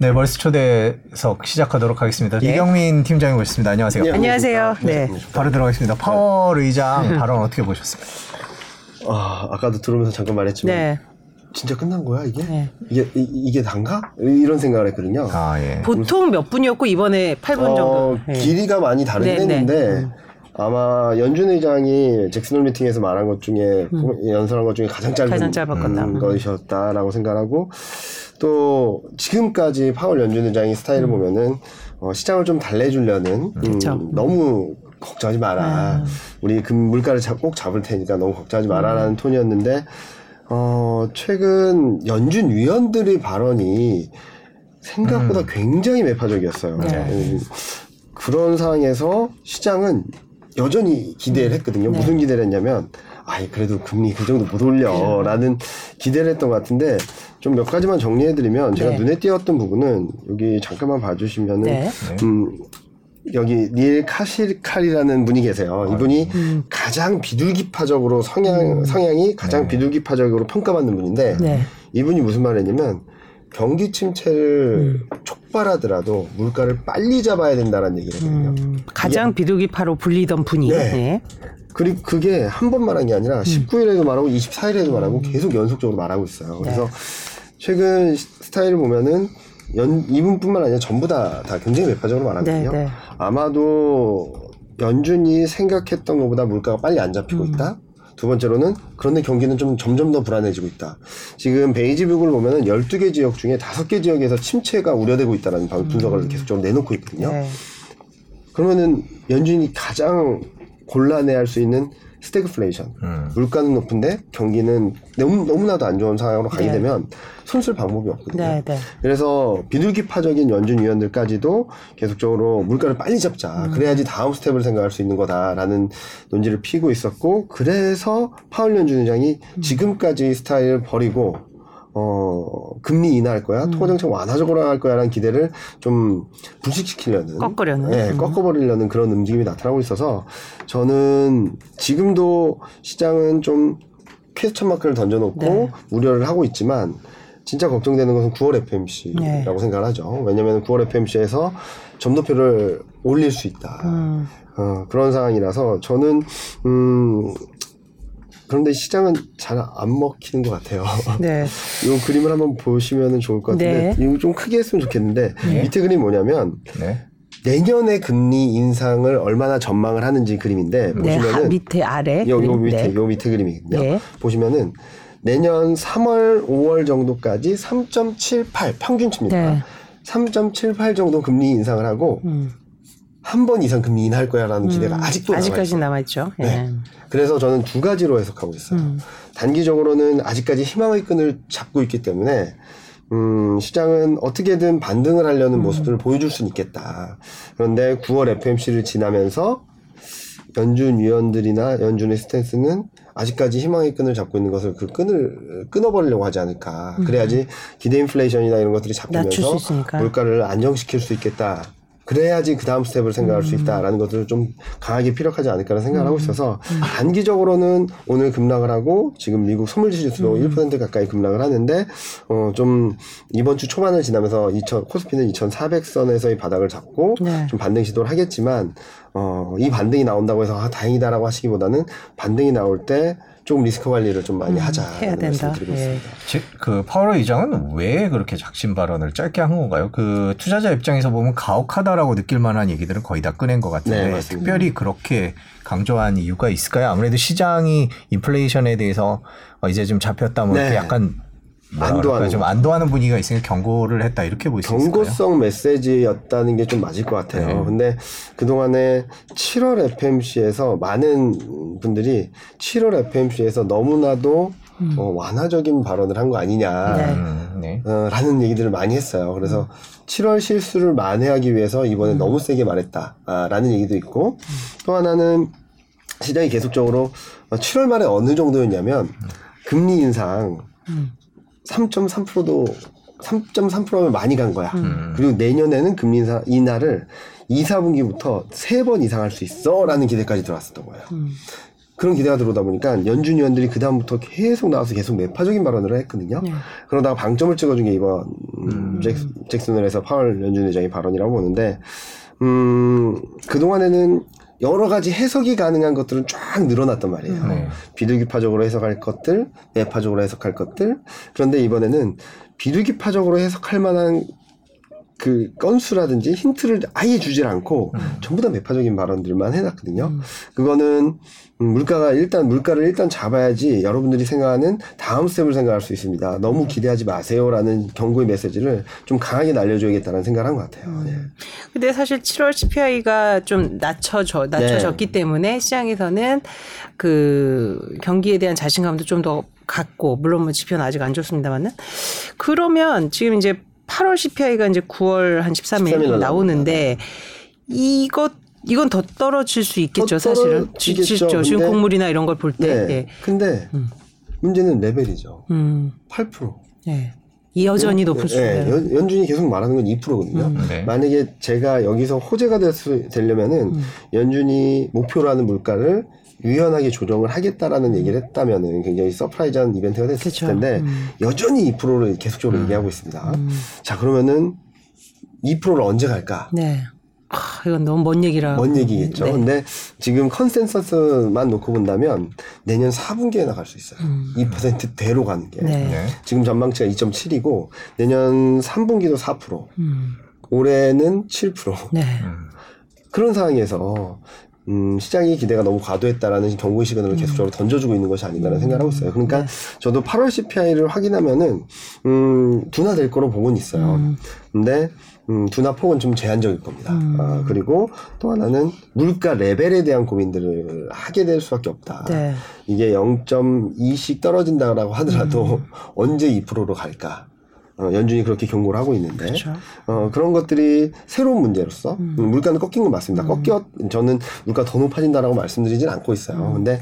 네, 멀스 초대석 시작하도록 하겠습니다. 네. 이경민 팀장이 오셨습니다. 안녕하세요. 네, 안녕하세요. 네. 바로 들어가겠습니다. 파월 의장 발언 어떻게 보셨습니까? 아, 아까도 들어오면서 잠깐 말했지만 네. 진짜 끝난 거야 이게? 네. 이게 이, 게 단가? 이런 생각을 했거든요. 아, 예. 보통 몇 분이었고 이번에 8분 어, 정도. 네. 길이가 많이 다르긴 네, 네. 했는데 음. 아마 연준 의장이 잭슨홀 미팅에서 말한 것 중에 연설한 것 중에 가장 짧은 음. 가장 짧았겠다. 음, 음. 것이었다라고 생각하고 또 지금까지 파월 연준 의장의 스타일을 보면은 어, 시장을 좀 달래주려는 음, 음. 너무 걱정하지 마라. 아. 우리 금 물가를 잡- 꼭 잡을 테니까 너무 걱정하지 음. 마라라는 톤이었는데 어, 최근 연준 위원들의 발언이 생각보다 굉장히 매파적이었어요. 네. 음, 그런 상황에서 시장은 여전히 기대를 했거든요. 네. 무슨 기대를 했냐면, 아이, 그래도 금리 그 정도 못 올려. 라는 기대를 했던 것 같은데, 좀 몇 가지만 정리해드리면, 제가 네. 눈에 띄었던 부분은, 여기 잠깐만 봐주시면은, 네. 음, 여기 닐 카실칼이라는 분이 계세요. 이분이 음. 가장 비둘기파적으로 성향, 성향이 가장 비둘기파적으로 평가받는 분인데, 네. 이분이 무슨 말을 했냐면 경기 침체를 음. 촉발하더라도 물가를 빨리 잡아야 된다는 얘기를 했거든요. 음, 가장 비둘기파로 불리던 분이. 네. 네. 그리고 그게 한 번 말한 게 음. 아니라 19일에도 말하고 24일에도 말하고 계속 연속적으로 말하고 있어요. 그래서 네. 최근 시- 스타일을 보면은 연, 이분뿐만 아니라 전부 다, 다 굉장히 매파적으로 말하거든요. 네, 네. 아마도 연준이 생각했던 것보다 물가가 빨리 안 잡히고 음. 있다. 두 번째로는 그런데 경기는 좀 점점 더 불안해지고 있다. 지금 베이지북을 보면은 12개 지역 중에 5개 지역에서 침체가 우려되고 있다는 방- 분석을 계속적으로 내놓고 있거든요. 음. 네. 그러면은 연준이 가장 곤란해할 수 있는 스태그플레이션. 음. 물가는 높은데 경기는 너무, 너무 나도 안 좋은 상황으로 가게 네. 되면 손쓸 방법이 없거든요. 네, 네. 그래서 비둘기파적인 연준 위원들까지도 계속적으로 물가를 빨리 잡자. 음. 그래야지 다음 스텝을 생각할 수 있는 거다라는 논지를 피고 있었고, 그래서 파월 연준 의장이 음. 지금까지 스타일을 버리고, 어, 금리 인하할 거야, 음. 통화 정책 완화적으로 할 거야라는 기대를 좀 불식시키려는. 꺾으려는. 네, 음. 꺾어버리려는 그런 움직임이 나타나고 있어서, 저는 지금도 시장은 좀 퀘스천 마크를 던져놓고 네. 우려를 하고 있지만, 진짜 걱정되는 것은 9월 FMC라고 네. 생각을 하죠. 왜냐하면 9월 FMC에서 점도표를 올릴 수 있다. 음. 어, 그런 상황이라서 저는 음, 그런데 시장은 잘 안 먹히는 것 같아요. 네. 이 그림을 한번 보시면 좋을 것 같은데 네. 이거 좀 크게 했으면 좋겠는데 밑에 그림이 뭐냐면 네. 내년의 금리 인상을 얼마나 전망을 하는지 그림인데 네. 하, 보시면은 밑에 아래. 요, 요 그림. 밑에 네. 요 밑에 그림이거든요. 네. 보시면은 내년 3월, 5월 정도까지 3.78 평균치입니다. 네. 3.78 정도 금리 인상을 하고 음. 한번 이상 금리 인하할 거야라는 기대가 음. 아직도 아직까지 남아 남아있죠. 네. 네. 그래서 저는 두 가지로 해석하고 있어요. 음. 단기적으로는 아직까지 희망의 끈을 잡고 있기 때문에 음, 시장은 어떻게든 반등을 하려는 음. 모습들을 보여줄 수는 있겠다. 그런데 9월 FMC를 지나면서 연준 위원들이나 연준의 스탠스는 아직까지 희망의 끈을 잡고 있는 것을 그 끈을 끊어버리려고 하지 않을까. 그래야지 기대 인플레이션이나 이런 것들이 음. 잡히면서. 물가를 안정시킬 수 있겠다. 그래야지 그 다음 스텝을 생각할 음. 수 있다라는 것들을 좀 강하게 피력하지 않을까라는 생각을 하고 있어서 음. 단기적으로는 오늘 급락을 하고 지금 미국 선물 지수도 음. 1% 가까이 급락을 하는데 어 좀 이번 주 초반을 지나면서 2000 코스피는 2,400선에서의 바닥을 잡고 네. 좀 반등 시도를 하겠지만 어 이 반등이 나온다고 해서 아 다행이다라고 하시기보다는 반등이 나올 때 조금 리스크 관리를 좀 많이 하자 음, 해야 된다. 드리고 예. 있습니다. 즉, 그 파월 의장은 왜 그렇게 작심 발언을 짧게 한 건가요? 그 투자자 입장에서 보면 가혹하다라고 느낄 만한 얘기들은 거의 다 꺼낸 것 같은데 네. 특별히 그렇게 강조한 이유가 있을까요? 아무래도 시장이 인플레이션에 대해서 어, 이제 좀 잡혔다 뭐 이렇게 네. 약간 안도하는? 좀 안도하는 분위기가 있으니까 경고를 했다 이렇게 볼수 있을까요? 경고성 메시지였다는 게 좀 맞을 것 같아요. 네. 근데 그 동안에 7월 FMC에서 많은 분들이 7월 FMC에서 너무나도 어, 완화적인 발언을 한 거 아니냐. 네. 음, 네. 어, 라는 얘기들을 많이 했어요. 그래서 7월 실수를 만회하기 위해서 이번에 너무 세게 말했다. 아, 라는 얘기도 있고 또 하나는 시장이 계속적으로 7월 말에 어느 정도였냐면 금리 인상 음. 3.3%도 3.3%면 많이 간 거야. 음. 그리고 내년에는 금리 인상 인하를 2, 4분기부터 세번 이상 할 수 있어 라는 기대까지 들어왔었던 거예요. 음. 그런 기대가 들어오다 보니까 연준 위원들이 그 다음부터 계속 나와서 계속 매파적인 발언을 했거든요. 네. 그러다가 방점을 찍어준 게 이번 음. 잭, 잭슨을 해서 파월 연준 의장의 발언이라고 보는데 음, 그동안에는 여러 가지 해석이 가능한 것들은 쫙 늘어났단 말이에요. 네. 비둘기파적으로 해석할 것들, 매파적으로 해석할 것들. 그런데 이번에는 비둘기파적으로 해석할 만한 그 건수라든지 힌트를 아예 주질 않고 전부 다 매파적인 발언들만 해놨거든요. 그거는 음, 물가가 일단 물가를 일단 잡아야지 여러분들이 생각하는 다음 스텝을 생각할 수 있습니다. 너무 기대하지 마세요라는 경고의 메시지를 좀 강하게 날려줘야겠다는 생각을 한 것 같아요. 예. 근데 사실 7월 CPI가 좀 낮춰져 낮춰졌기 네. 때문에 시장에서는 그 경기에 대한 자신감도 좀 더 갖고 물론 뭐 지표는 아직 안 좋습니다만은 그러면 지금 이제 8월 CPI가 이제 9월 한 13일 13일 나오는데 이것 이건 더 떨어질 수 있겠죠, 더 사실은. 떨어지겠죠. 지- 지금 곡물이나 이런 걸 볼 때. 네. 네. 근데 문제는 레벨이죠. 음. 8%. 네. 이 여전히 높을 수 네, 있어요. 연, 연준이 계속 말하는 건 2%거든요. 네. 만약에 제가 여기서 호재가 될 수, 되려면은 음. 연준이 목표로 하는 물가를 유연하게 조정을 하겠다라는 얘기를 했다면은 굉장히 surprise한 이벤트가 됐을 그쵸. 텐데 음. 여전히 2%를 계속적으로 얘기하고 있습니다. 자 그러면은 2%를 언제 갈까? 네. 아, 이건 너무 먼 얘기라. 먼 얘기겠죠. 네. 근데 지금 consensus만 놓고 본다면 내년 4분기에 나갈 수 있어요. 2%대로 가는 게. 음. 네. 네. 지금 전망치가 2.7이고 내년 3분기도 4%, 음. 올해는 7%. 네. 그런 상황에서 음, 시장의 기대가 너무 과도했다라는 경고 시그널을 계속적으로 던져주고 있는 것이 아닌가라는 생각을 하고 있어요. 그러니까 저도 8월 CPI를 확인하면은 음, 둔화될 거로 보고는 있어요. 근데 음, 둔화 폭은 좀 제한적일 겁니다. 아, 그리고 또 하나는 물가 레벨에 대한 고민들을 하게 될 수밖에 없다. 네. 이게 0.2씩 떨어진다라고 하더라도 언제 2%로 갈까? 어, 연준이 그렇게 경고를 하고 있는데 그렇죠. 어, 그런 것들이 새로운 문제로서 음, 물가는 꺾인 건 맞습니다. 꺾여 저는 물가 더 높아진다라고 말씀드리진 않고 있어요. 근데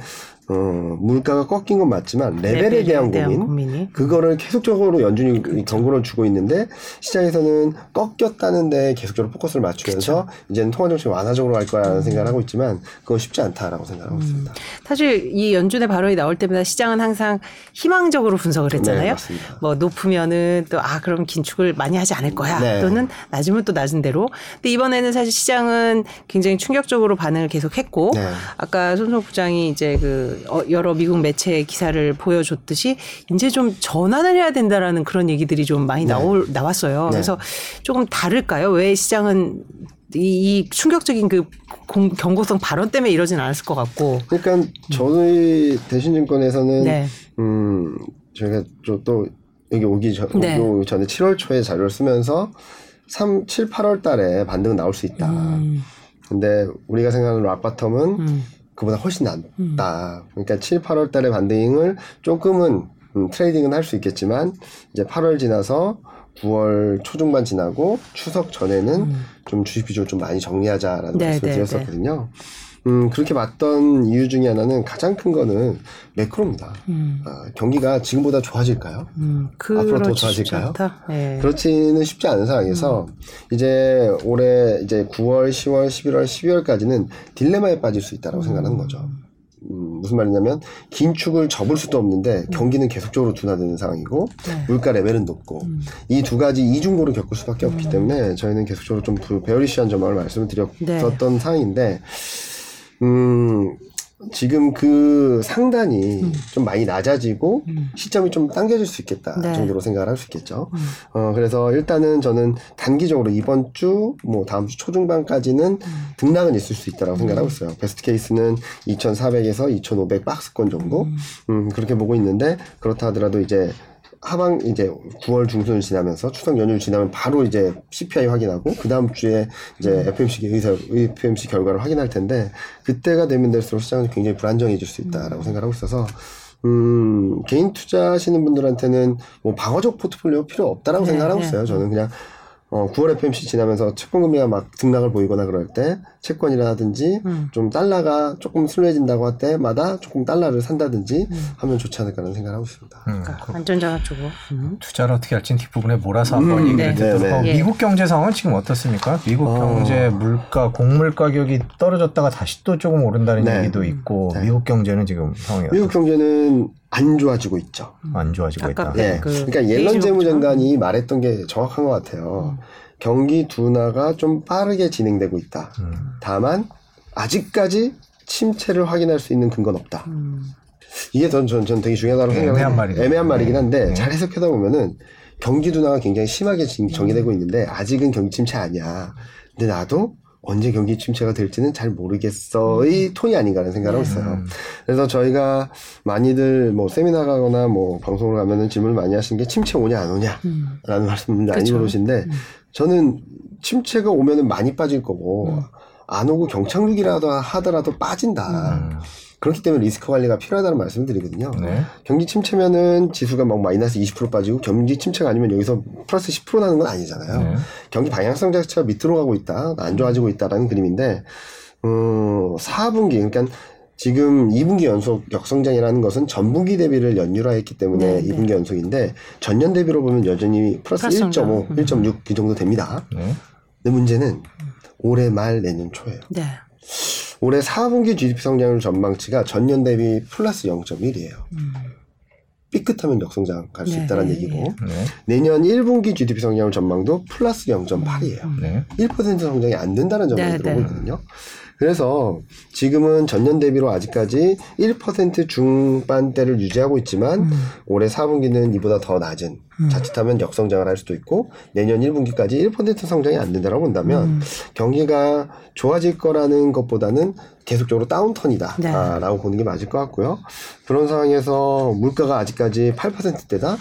어, 물가가 꺾인 건 맞지만 레벨에, 대한, 고민, 고민이. 그거를 계속적으로 연준이 경고를 주고 있는데 시장에서는 꺾였다는데 계속적으로 포커스를 맞추면서 이제는 통화 정책 완화적으로 갈 거라는 생각을 하고 있지만 그건 쉽지 않다라고 생각하고 있습니다. 사실 이 연준의 발언이 나올 때마다 시장은 항상 희망적으로 분석을 네, 했잖아요. 맞습니다. 뭐 높으면은 또 아 그럼 긴축을 많이 하지 않을 거야. 네. 또는 낮으면 또 낮은 대로. 근데 이번에는 사실 시장은 굉장히 충격적으로 반응을 계속했고 네. 아까 손석 부장이 이제 그 어, 여러 미국 매체 기사를 보여줬듯이 이제 좀 전환을 해야 된다라는 그런 얘기들이 좀 많이 나올 나왔어요. 네. 그래서 조금 다를까요? 왜 시장은 이, 이 충격적인 그 공- 경고성 발언 때문에 이러진 않았을 것 같고. 그러니까 저희 대신증권에서는 네. 음 저희가 저또 여기 오기 전 네. 오기 전에 7월 초에 자료를 쓰면서 3, 7, 8월 달에 반등은 나올 수 있다. 음, 근데 우리가 생각하는 락바텀은 음, 그보다 훨씬 낫다. 그러니까 7, 8월 달에 반등을 조금은 음, 트레이딩은 할 수 있겠지만 이제 8월 지나서 9월 초중반 지나고 추석 전에는 좀 주식 비중을 좀 많이 정리하자라는 음. 네, 말씀을 네, 드렸었거든요. 음, 그렇게 봤던 이유 중에 하나는 가장 큰 거는 매크로입니다. 음, 아, 경기가 지금보다 좋아질까요? 음. 앞으로 더 좋아질까요? 예. 그렇지는 쉽지 않은 상황에서 음. 이제 올해 이제 9월, 10월, 11월, 12월까지는 딜레마에 빠질 수 있다고 생각하는 거죠. 음, 무슨 말이냐면 긴축을 접을 수도 없는데 경기는 계속적으로 둔화되는 상황이고 음. 네. 물가 레벨은 높고 이두 가지 이중고를 겪을 수밖에 없기 음. 때문에 저희는 계속적으로 좀 부- 베어리시한 점을 말씀을 네. 드렸었던 상황인데 음 지금 그 상단이 음. 좀 많이 낮아지고 시점이 좀 당겨질 수 있겠다 네. 정도로 생각을 할 수 있겠죠. 어 그래서 일단은 저는 단기적으로 이번 주 뭐 다음 주 초중반까지는 등락은 있을 수 있다라고 생각하고 있어요. 베스트 케이스는 2,400에서 2,500 박스권 정도 음, 그렇게 보고 있는데 그렇다 하더라도 이제 하방 이제 9월 중순을 지나면서 추석 연휴를 지나면 바로 이제 CPI 확인하고 그 다음 주에 이제 FMC 의사 FMC 결과를 확인할 텐데 그때가 되면 될수록 시장은 굉장히 불안정해질 수 있다라고 생각하고 있어서 음 개인 투자하시는 분들한테는 뭐 방어적 포트폴리오 필요 없다라고 네, 생각하고 네. 있어요. 저는 그냥 어, 9월 FMC 지나면서 채권 금리가 막 등락을 보이거나 그럴 때 채권이라든지 음. 좀 달러가 조금 순해진다고 할 때마다 조금 달러를 산다든지 음. 하면 좋지 않을까라는 생각을 하고 있습니다. 음, 그러니까 안전자산 쪽으로. 음. 투자를 어떻게 할지는 뒷부분에 몰아서 한번 얘기를 네, 듣도록 네. 하고 예. 미국 경제 상황은 지금 어떻습니까? 미국 어. 경제 물가 곡물 가격이 떨어졌다가 다시 또 조금 오른다는 네. 얘기도 있고 네. 미국 경제는 지금 상황이 미국 경제는 안 좋아지고 있죠. 안 좋아지고 있다. 예. 그 그러니까 옐런 재무장관이 말했던 게 정확한 것 같아요. 경기 둔화가 좀 빠르게 진행되고 있다. 음. 다만 아직까지 침체를 확인할 수 있는 근거는 없다. 음. 이게 전, 전, 전 되게 중요하다고 네, 생각해요. 애매한 말이네요. 애매한 말이긴 한데 네. 잘 해석하다 보면은 경기 둔화가 굉장히 심하게 지금 전개되고 있는데 아직은 경기 침체 아니야. 근데 나도 언제 경기 침체가 될지는 잘 모르겠어의 톤이 아닌가라는 생각을 하고 있어요. 음. 그래서 저희가 많이들 뭐 세미나 가거나 뭐 방송을 가면은 질문을 많이 하시는 게 침체 오냐 안 오냐 음. 라는 말씀을 많이 그쵸. 물으시는데 저는 침체가 오면은 많이 빠질 거고 음. 안 오고 경착륙이라도 하더라도 빠진다. 음. 그렇기 때문에 리스크 관리가 필요하다는 말씀을 드리거든요. 네. 경기 침체면은 지수가 막 마이너스 20% 빠지고 경기 침체가 아니면 여기서 플러스 10% 나는 건 아니잖아요. 네. 경기 방향성 자체가 밑으로 가고 있다, 안 좋아지고 있다라는 그림인데, 음, 4분기, 그러니까 지금 2분기 연속 역성장이라는 것은 전분기 대비를 연율화했기 때문에 네, 네. 2분기 연속인데 전년 대비로 보면 여전히 플러스 플러스 1.5, 성장. 음. 1.6 그 정도 됩니다. 네. 근데 문제는 올해 말 내년 초예요. 네. 올해 4분기 GDP 성장률 전망치가 전년 대비 플러스 0.1이에요. 음. 삐끗하면 역성장 갈수 네, 있다는 네, 얘기고 네. 내년 1분기 GDP 성장률 전망도 플러스 0.8이에요. 네. 1% 성장이 안 된다는 전망이 네, 들어오고 네. 있거든요. 그래서 지금은 전년 대비로 아직까지 1% 중반대를 유지하고 있지만 음. 올해 4분기는 이보다 더 낮은 자칫하면 역성장을 할 수도 있고 내년 1분기까지 1% 성장이 안 된다고 본다면 음. 경기가 좋아질 거라는 것보다는 계속적으로 다운턴이다 네. 아, 라고 보는 게 맞을 것 같고요. 그런 상황에서 물가가 아직까지 8%대다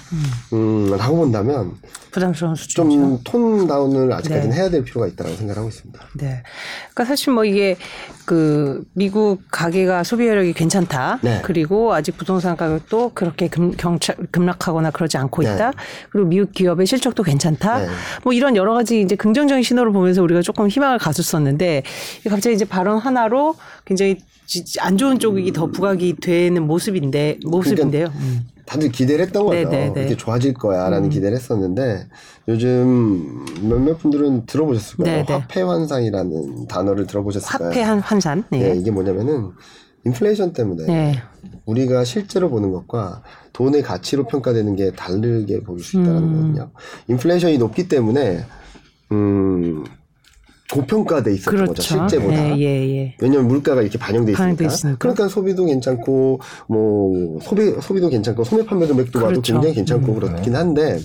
음, 라고 본다면 부담스러운 수준이죠. 좀톤 다운을 아직까지는 네. 해야 될 필요가 있다고 생각하고 있습니다. 네. 그러니까 사실 뭐 이게 그 미국 가계가 소비력이 괜찮다. 네. 그리고 아직 부동산 가격도 그렇게 금, 경착, 급락하거나 그러지 않고 네. 있다. 그리고 미국 기업의 실적도 괜찮다. 네. 뭐 이런 여러 가지 이제 긍정적인 신호를 보면서 우리가 조금 희망을 가졌었는데 갑자기 이제 발언 하나로 굉장히 지- 안 좋은 쪽이 더 부각이 되는 모습인데 모습인데요. 음. 다들 기대를 했던 거죠. 네, 네, 네. 이렇게 좋아질 거야라는 기대를 했었는데 요즘 몇몇 분들은 들어보셨을 거예요. 네, 네. 화폐 환상이라는 단어를 들어보셨을까요? 화폐 한 환산. 네, 네. 이게 뭐냐면은 인플레이션 때문에 네. 우리가 실제로 보는 것과 돈의 가치로 평가되는 게 다르게 보일 수 있다는 음. 거거든요. 인플레이션이 높기 때문에 음 고평가돼 있었던 거죠. 그렇죠. 실제보다. 예, 예, 예. 왜냐면 물가가 이렇게 반영돼 있으니까. 있으니까. 그러니까 소비도 괜찮고 뭐 소비 소비도 괜찮고 소매 판매 금액도 봐도 그렇죠. 굉장히 괜찮고 그렇긴 한데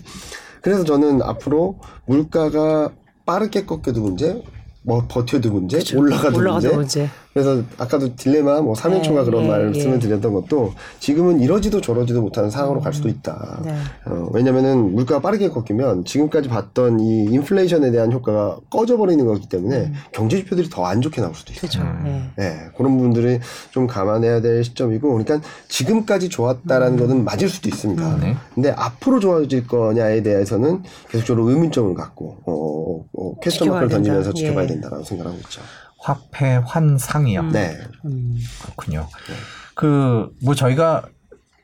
그래서 저는 앞으로 물가가 빠르게 꺾여도 문제, 뭐 버텨도 문제, 올라가도, 올라가도 문제. 문제. 그래서 아까도 딜레마 뭐 3연초가 네, 그런 예, 말씀을 예. 드렸던 것도 지금은 이러지도 저러지도 못하는 상황으로 갈 수도 있다. 네. 어, 왜냐면은 물가가 빠르게 꺾이면 지금까지 봤던 이 인플레이션에 대한 효과가 꺼져버리는 거기 때문에 경제 지표들이 더 안 좋게 나올 수도 있어요. 그렇죠. 예. 네, 그런 부분들이 좀 감안해야 될 시점이고, 그러니까 지금까지 좋았다라는 것은 맞을 수도 있습니다. 네. 근데 앞으로 좋아질 거냐에 대해서는 계속적으로 의문점을 갖고, 어, 어, 퀘스천 지켜봐야 마크를 던지면서 된다. 지켜봐야 예. 된다라고 생각하고 있죠. 화폐 환상이요. 네. 음. 그렇군요. 그뭐 저희가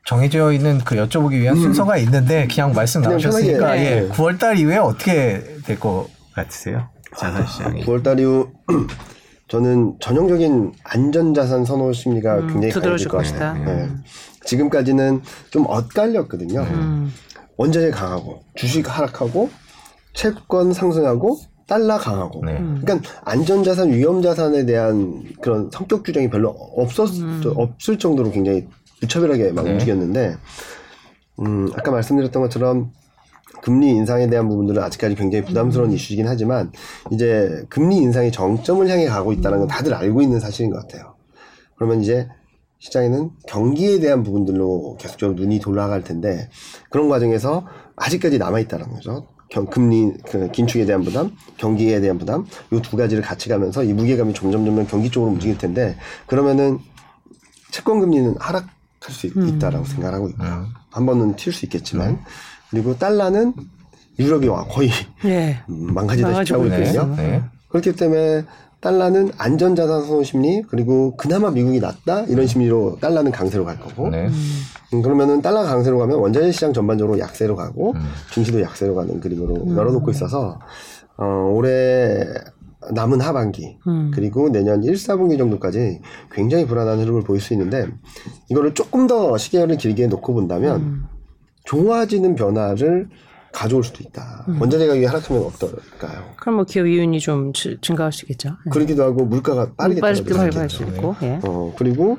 정해져 있는 그 여쭤보기 위한 순서가 있는데 그냥 말씀 나오셨으니까 편하게, 예, 네. 9월 달 이후에 어떻게 될 것 같으세요? 자산 시장이. 9월 달 이후 저는 전형적인 안전자산 선호 심리가 음, 굉장히 강해질 것 같아요. 것이다. 네. 지금까지는 좀 엇갈렸거든요. 음. 원자재 강하고 주식 하락하고 채권 상승하고 달러 강하고 네. 그러니까 안전자산 위험자산에 대한 그런 성격 규정이 별로 없었 없을 정도로 굉장히 무차별하게 막 네. 움직였는데 음 아까 말씀드렸던 것처럼 금리 인상에 대한 부분들은 아직까지 굉장히 부담스러운 이슈이긴 하지만 이제 금리 인상이 정점을 향해 가고 있다는 건 다들 알고 있는 사실인 것 같아요. 그러면 이제 시장에는 경기에 대한 부분들로 계속적으로 눈이 돌아갈 텐데 그런 과정에서 아직까지 남아 있다는 거죠. 경- 금리 그 긴축에 대한 부담, 경기에 대한 부담, 이 두 가지를 같이 가면서 이 무게감이 점점 점점 경기 쪽으로 움직일 텐데 그러면은 채권 금리는 하락할 수 있- 있다라고 생각하고 있고요. 음. 한 번은 튈 수 있겠지만 그리고 달러는 유럽이 와 거의 네. 음, 망가지다시피 하고 네. 있거든요. 네. 그렇기 때문에 달러는 안전자산 선호 심리 그리고 그나마 미국이 낫다 이런 심리로 달러는 강세로 갈 거고 네. 음, 그러면은 달러 강세로 가면 원자재 시장 전반적으로 약세로 가고 음. 증시도 약세로 가는 그림으로 열어놓고 있어서 어, 올해 남은 하반기 음. 그리고 내년 1, 4분기 정도까지 굉장히 불안한 흐름을 보일 수 있는데 이거를 조금 더 시계를 길게 놓고 본다면 음. 좋아지는 변화를 가져올 수도 있다. 음. 원자재 가격이 하락하면 어떨까요? 그럼 뭐 기업 이윤이 좀 주- 증가할 수 있겠죠. 네. 그러기도 하고 물가가 빠르게 떨어질 수 있고. 예. 어, 그리고,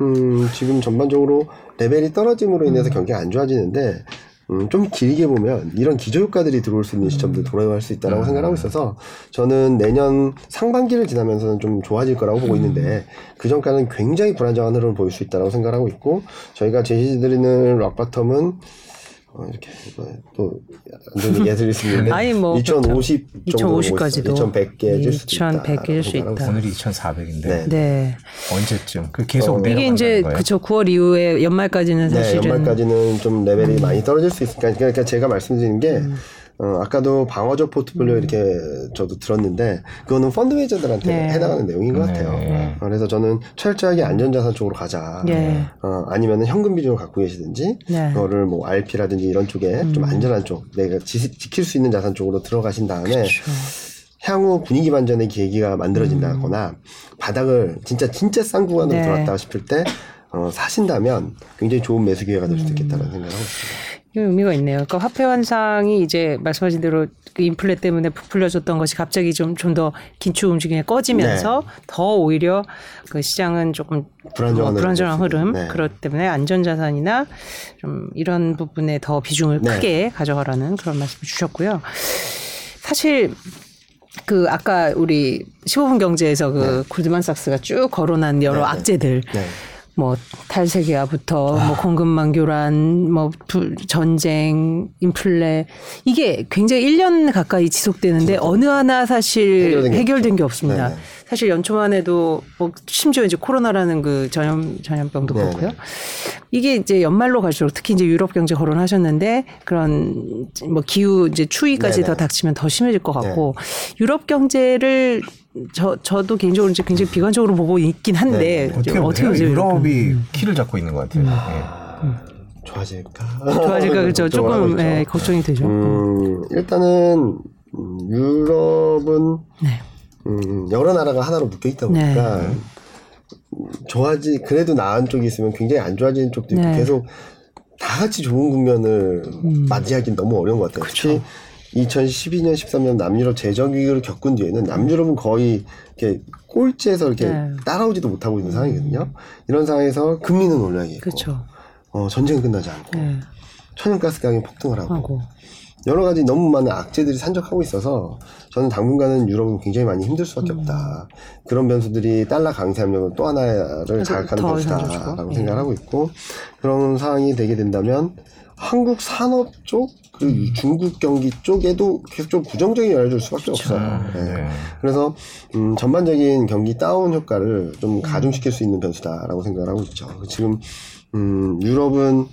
음, 지금 전반적으로 레벨이 떨어짐으로 음. 인해서 경기가 안 좋아지는데, 음, 좀 길게 보면 이런 기저효과들이 들어올 수 있는 음. 시점도 돌아갈 수 있다고 생각하고 있어서 저는 내년 상반기를 지나면서는 좀 좋아질 거라고 음. 보고 있는데 그 전까지는 굉장히 불안정한 흐름을 보일 수 있다고 생각하고 있고 저희가 제시드리는 락바텀은 어, 이렇게 또 완전히 예술일 수 있는데 아니, 뭐 2050 정도 2050 까지도 2100개 질 수도 있다. 2100개 수 있다. 오늘이 2,400인데 네. 네. 언제쯤 그 계속 어, 이게 이제 거예요? 그쵸 9월 이후에 연말까지는 네, 사실은 음. 연말까지는 좀 레벨이 많이 떨어질 수 있으니까 그러니까 제가 말씀드린 게 어, 아까도 방어적 포트폴리오 음. 이렇게 저도 들었는데 그거는 펀드 매니저들한테 네. 해당하는 내용인 것 네. 같아요. 어, 그래서 저는 철저하게 안전자산 쪽으로 가자. 예. 어, 아니면 현금 비중을 갖고 계시든지 네. 음. 그거를 뭐 RP라든지 이런 쪽에 좀 안전한 쪽 내가 지, 지킬 수 있는 자산 쪽으로 들어가신 다음에 그렇죠. 향후 분위기 반전의 계기가 만들어진다거나 바닥을 진짜 진짜 싼 구간으로 음. 네. 들어왔다 싶을 때 어, 사신다면 굉장히 좋은 매수 기회가 될 수도 있겠다는 생각을 하고 있습니다. 이 의미가 있네요. 그러니까 화폐 환상이 이제 말씀하신 대로 그 인플레 때문에 부풀려졌던 것이 갑자기 좀 좀 더 긴축 움직임이 꺼지면서 더 오히려 그 시장은 조금 네. 불안정한 뭐 불안정한 흐름 네. 그렇기 때문에 안전자산이나 좀 이런 부분에 더 비중을 네. 크게 가져가라는 그런 말씀 주셨고요. 사실 그 아까 우리 15분 경제에서 그 골드만삭스가 쭉 거론한 여러 네, 네. 악재들 네. 뭐 탈세계화부터 뭐 공급망 교란, 뭐 불- 전쟁, 인플레 이게 굉장히 1년 가까이 지속되는데 어느 하나 사실 해결된 해결된, 게. 없습니다. 네네. 사실 연초만 해도 뭐 심지어 이제 코로나라는 그 전염 전염병도 네네. 그렇고요. 이게 이제 연말로 갈수록 특히 이제 유럽 경제 거론하셨는데 그런 뭐 기후 이제 추위까지 네네. 더 닥치면 더 심해질 것 같고 유럽 경제를 저 저도 개인적으로 이제 굉장히 비관적으로 보고 있긴 한데 이제 어떻게 어떻게 보세요? 유럽이 키를 잡고 있는 것 같아요. 네. 좋아질까? 좋아질까 그렇죠. 조금. 예, 걱정이 되죠. 음, 일단은 음, 유럽은 네. 음, 여러 나라가 하나로 묶여 있다 보니까 음, 좋아지 그래도 나은 쪽이 있으면 굉장히 안 좋아지는 쪽도 있고 네. 계속 다 같이 좋은 국면을 음. 맞이하기는 너무 어려운 것 같아요. 특히 2012년, 13년 남유럽 재정 위기를 겪은 뒤에는 남유럽은 거의 이렇게 꼴찌에서 이렇게 네. 따라오지도 못하고 있는 상황이거든요. 이런 상황에서 금리는 올라가고 그렇죠. 어, 전쟁은 끝나지 않고 네. 천연가스 가격이 폭등을 하고 하고 여러 가지 너무 많은 악재들이 산적하고 있어서 저는 당분간은 유럽은 굉장히 많이 힘들 수밖에 음. 없다. 그런 변수들이 달러 강세 압력을 또 하나를 자극하는 더 변수다라고 산적이고. 예. 생각을 하고 있고 그런 상황이 되게 된다면 한국 산업 쪽, 그 음. 중국 경기 쪽에도 계속 좀 부정적인 영향을 줄 수밖에 그렇죠. 없어요. 예. 네. 그래서 음, 전반적인 경기 다운 효과를 음. 좀 가중시킬 수 있는 변수다라고 생각을 하고 있죠. 지금 음, 유럽은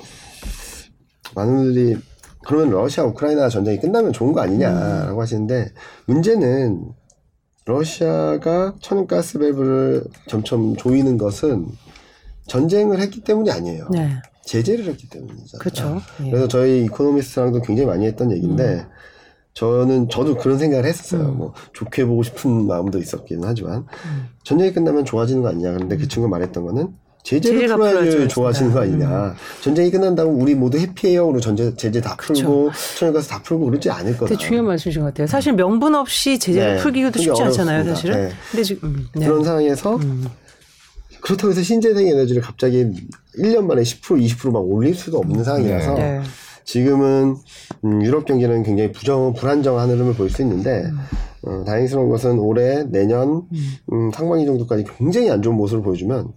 많은 분들이 그러면 러시아 우크라이나 전쟁이 끝나면 좋은 거 음. 아니냐라고 하시는데 문제는 러시아가 천연가스 밸브를 점점 조이는 것은 전쟁을 했기 때문이 아니에요. 네. 제재를 했기 때문이잖아요. 그렇죠. 예. 그래서 저희 이코노미스트랑도 굉장히 많이 했던 얘기인데 음. 저는 저도 그런 생각을 했었어요. 뭐 좋게 보고 싶은 마음도 있었기는 하지만 음. 전쟁이 끝나면 좋아지는 거 아니냐. 그런데 그 친구가 말했던 거는 제재를 풀어야지 좋아지는 거 아니냐. 전쟁이 끝난다고 우리 모두 해피해요로 전제, 제재 다 풀고 천연가스 다 풀고 그러지 않을 거다. 되게 중요한 말씀이신 것 같아요. 사실 명분 없이 제재를 네. 풀기도 쉽지 않잖아요, 어렵습니다. 사실은. 네. 근데 지금 음, 네. 그런 상황에서 음. 그렇다고 해서 신재생 에너지를 갑자기 1년 만에 10% 20%막 올릴 수도 없는 상황이라서 네. 지금은 음, 유럽 경기는 굉장히 부정 불안정한 흐름을 볼 수 있는데 음. 어, 다행스러운 것은 올해 내년 음, 상반기 정도까지 굉장히 안 좋은 모습을 보여주면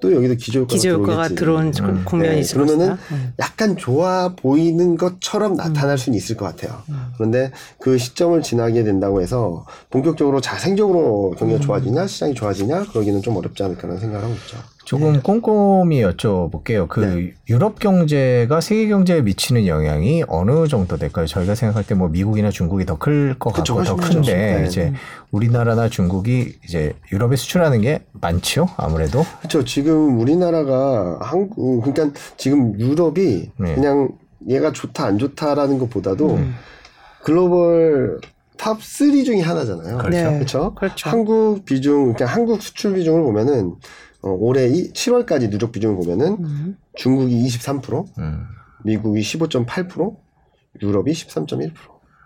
또 여기도 기저효과가, 기저효과가. 들어온 음. 국면이 네, 있을 그러면은. 음. 약간 좋아 보이는 것처럼 나타날 수는 있을 것 같아요. 그런데 그 시점을 지나게 된다고 해서 본격적으로 자생적으로 경기가 음. 좋아지냐 시장이 좋아지냐 그러기는 좀 어렵지 않을까라는 생각을 하고 있죠. 조금 꼼꼼히 여쭤볼게요. 그 네. 유럽 경제가 세계 경제에 미치는 영향이 어느 정도 될까요? 저희가 생각할 때 뭐 미국이나 중국이 더 클 것 같고 더. 큰데 네. 이제 우리나라나 중국이 이제 유럽에 수출하는 게 많죠. 아무래도 그렇죠. 지금 우리나라가 한국 그러니까 지금 유럽이 네. 그냥 얘가 좋다 안 좋다라는 것보다도 음. 글로벌 top 3 중에 하나잖아요. 그렇죠. 네. 그렇죠. 그렇죠. 한국 비중, 그러니까 한국 수출 비중을 보면은 어, 올해 이 7월까지 누적 비중을 보면은 음. 중국이 23%, 음. 미국이 15.8%, 유럽이 13.1%.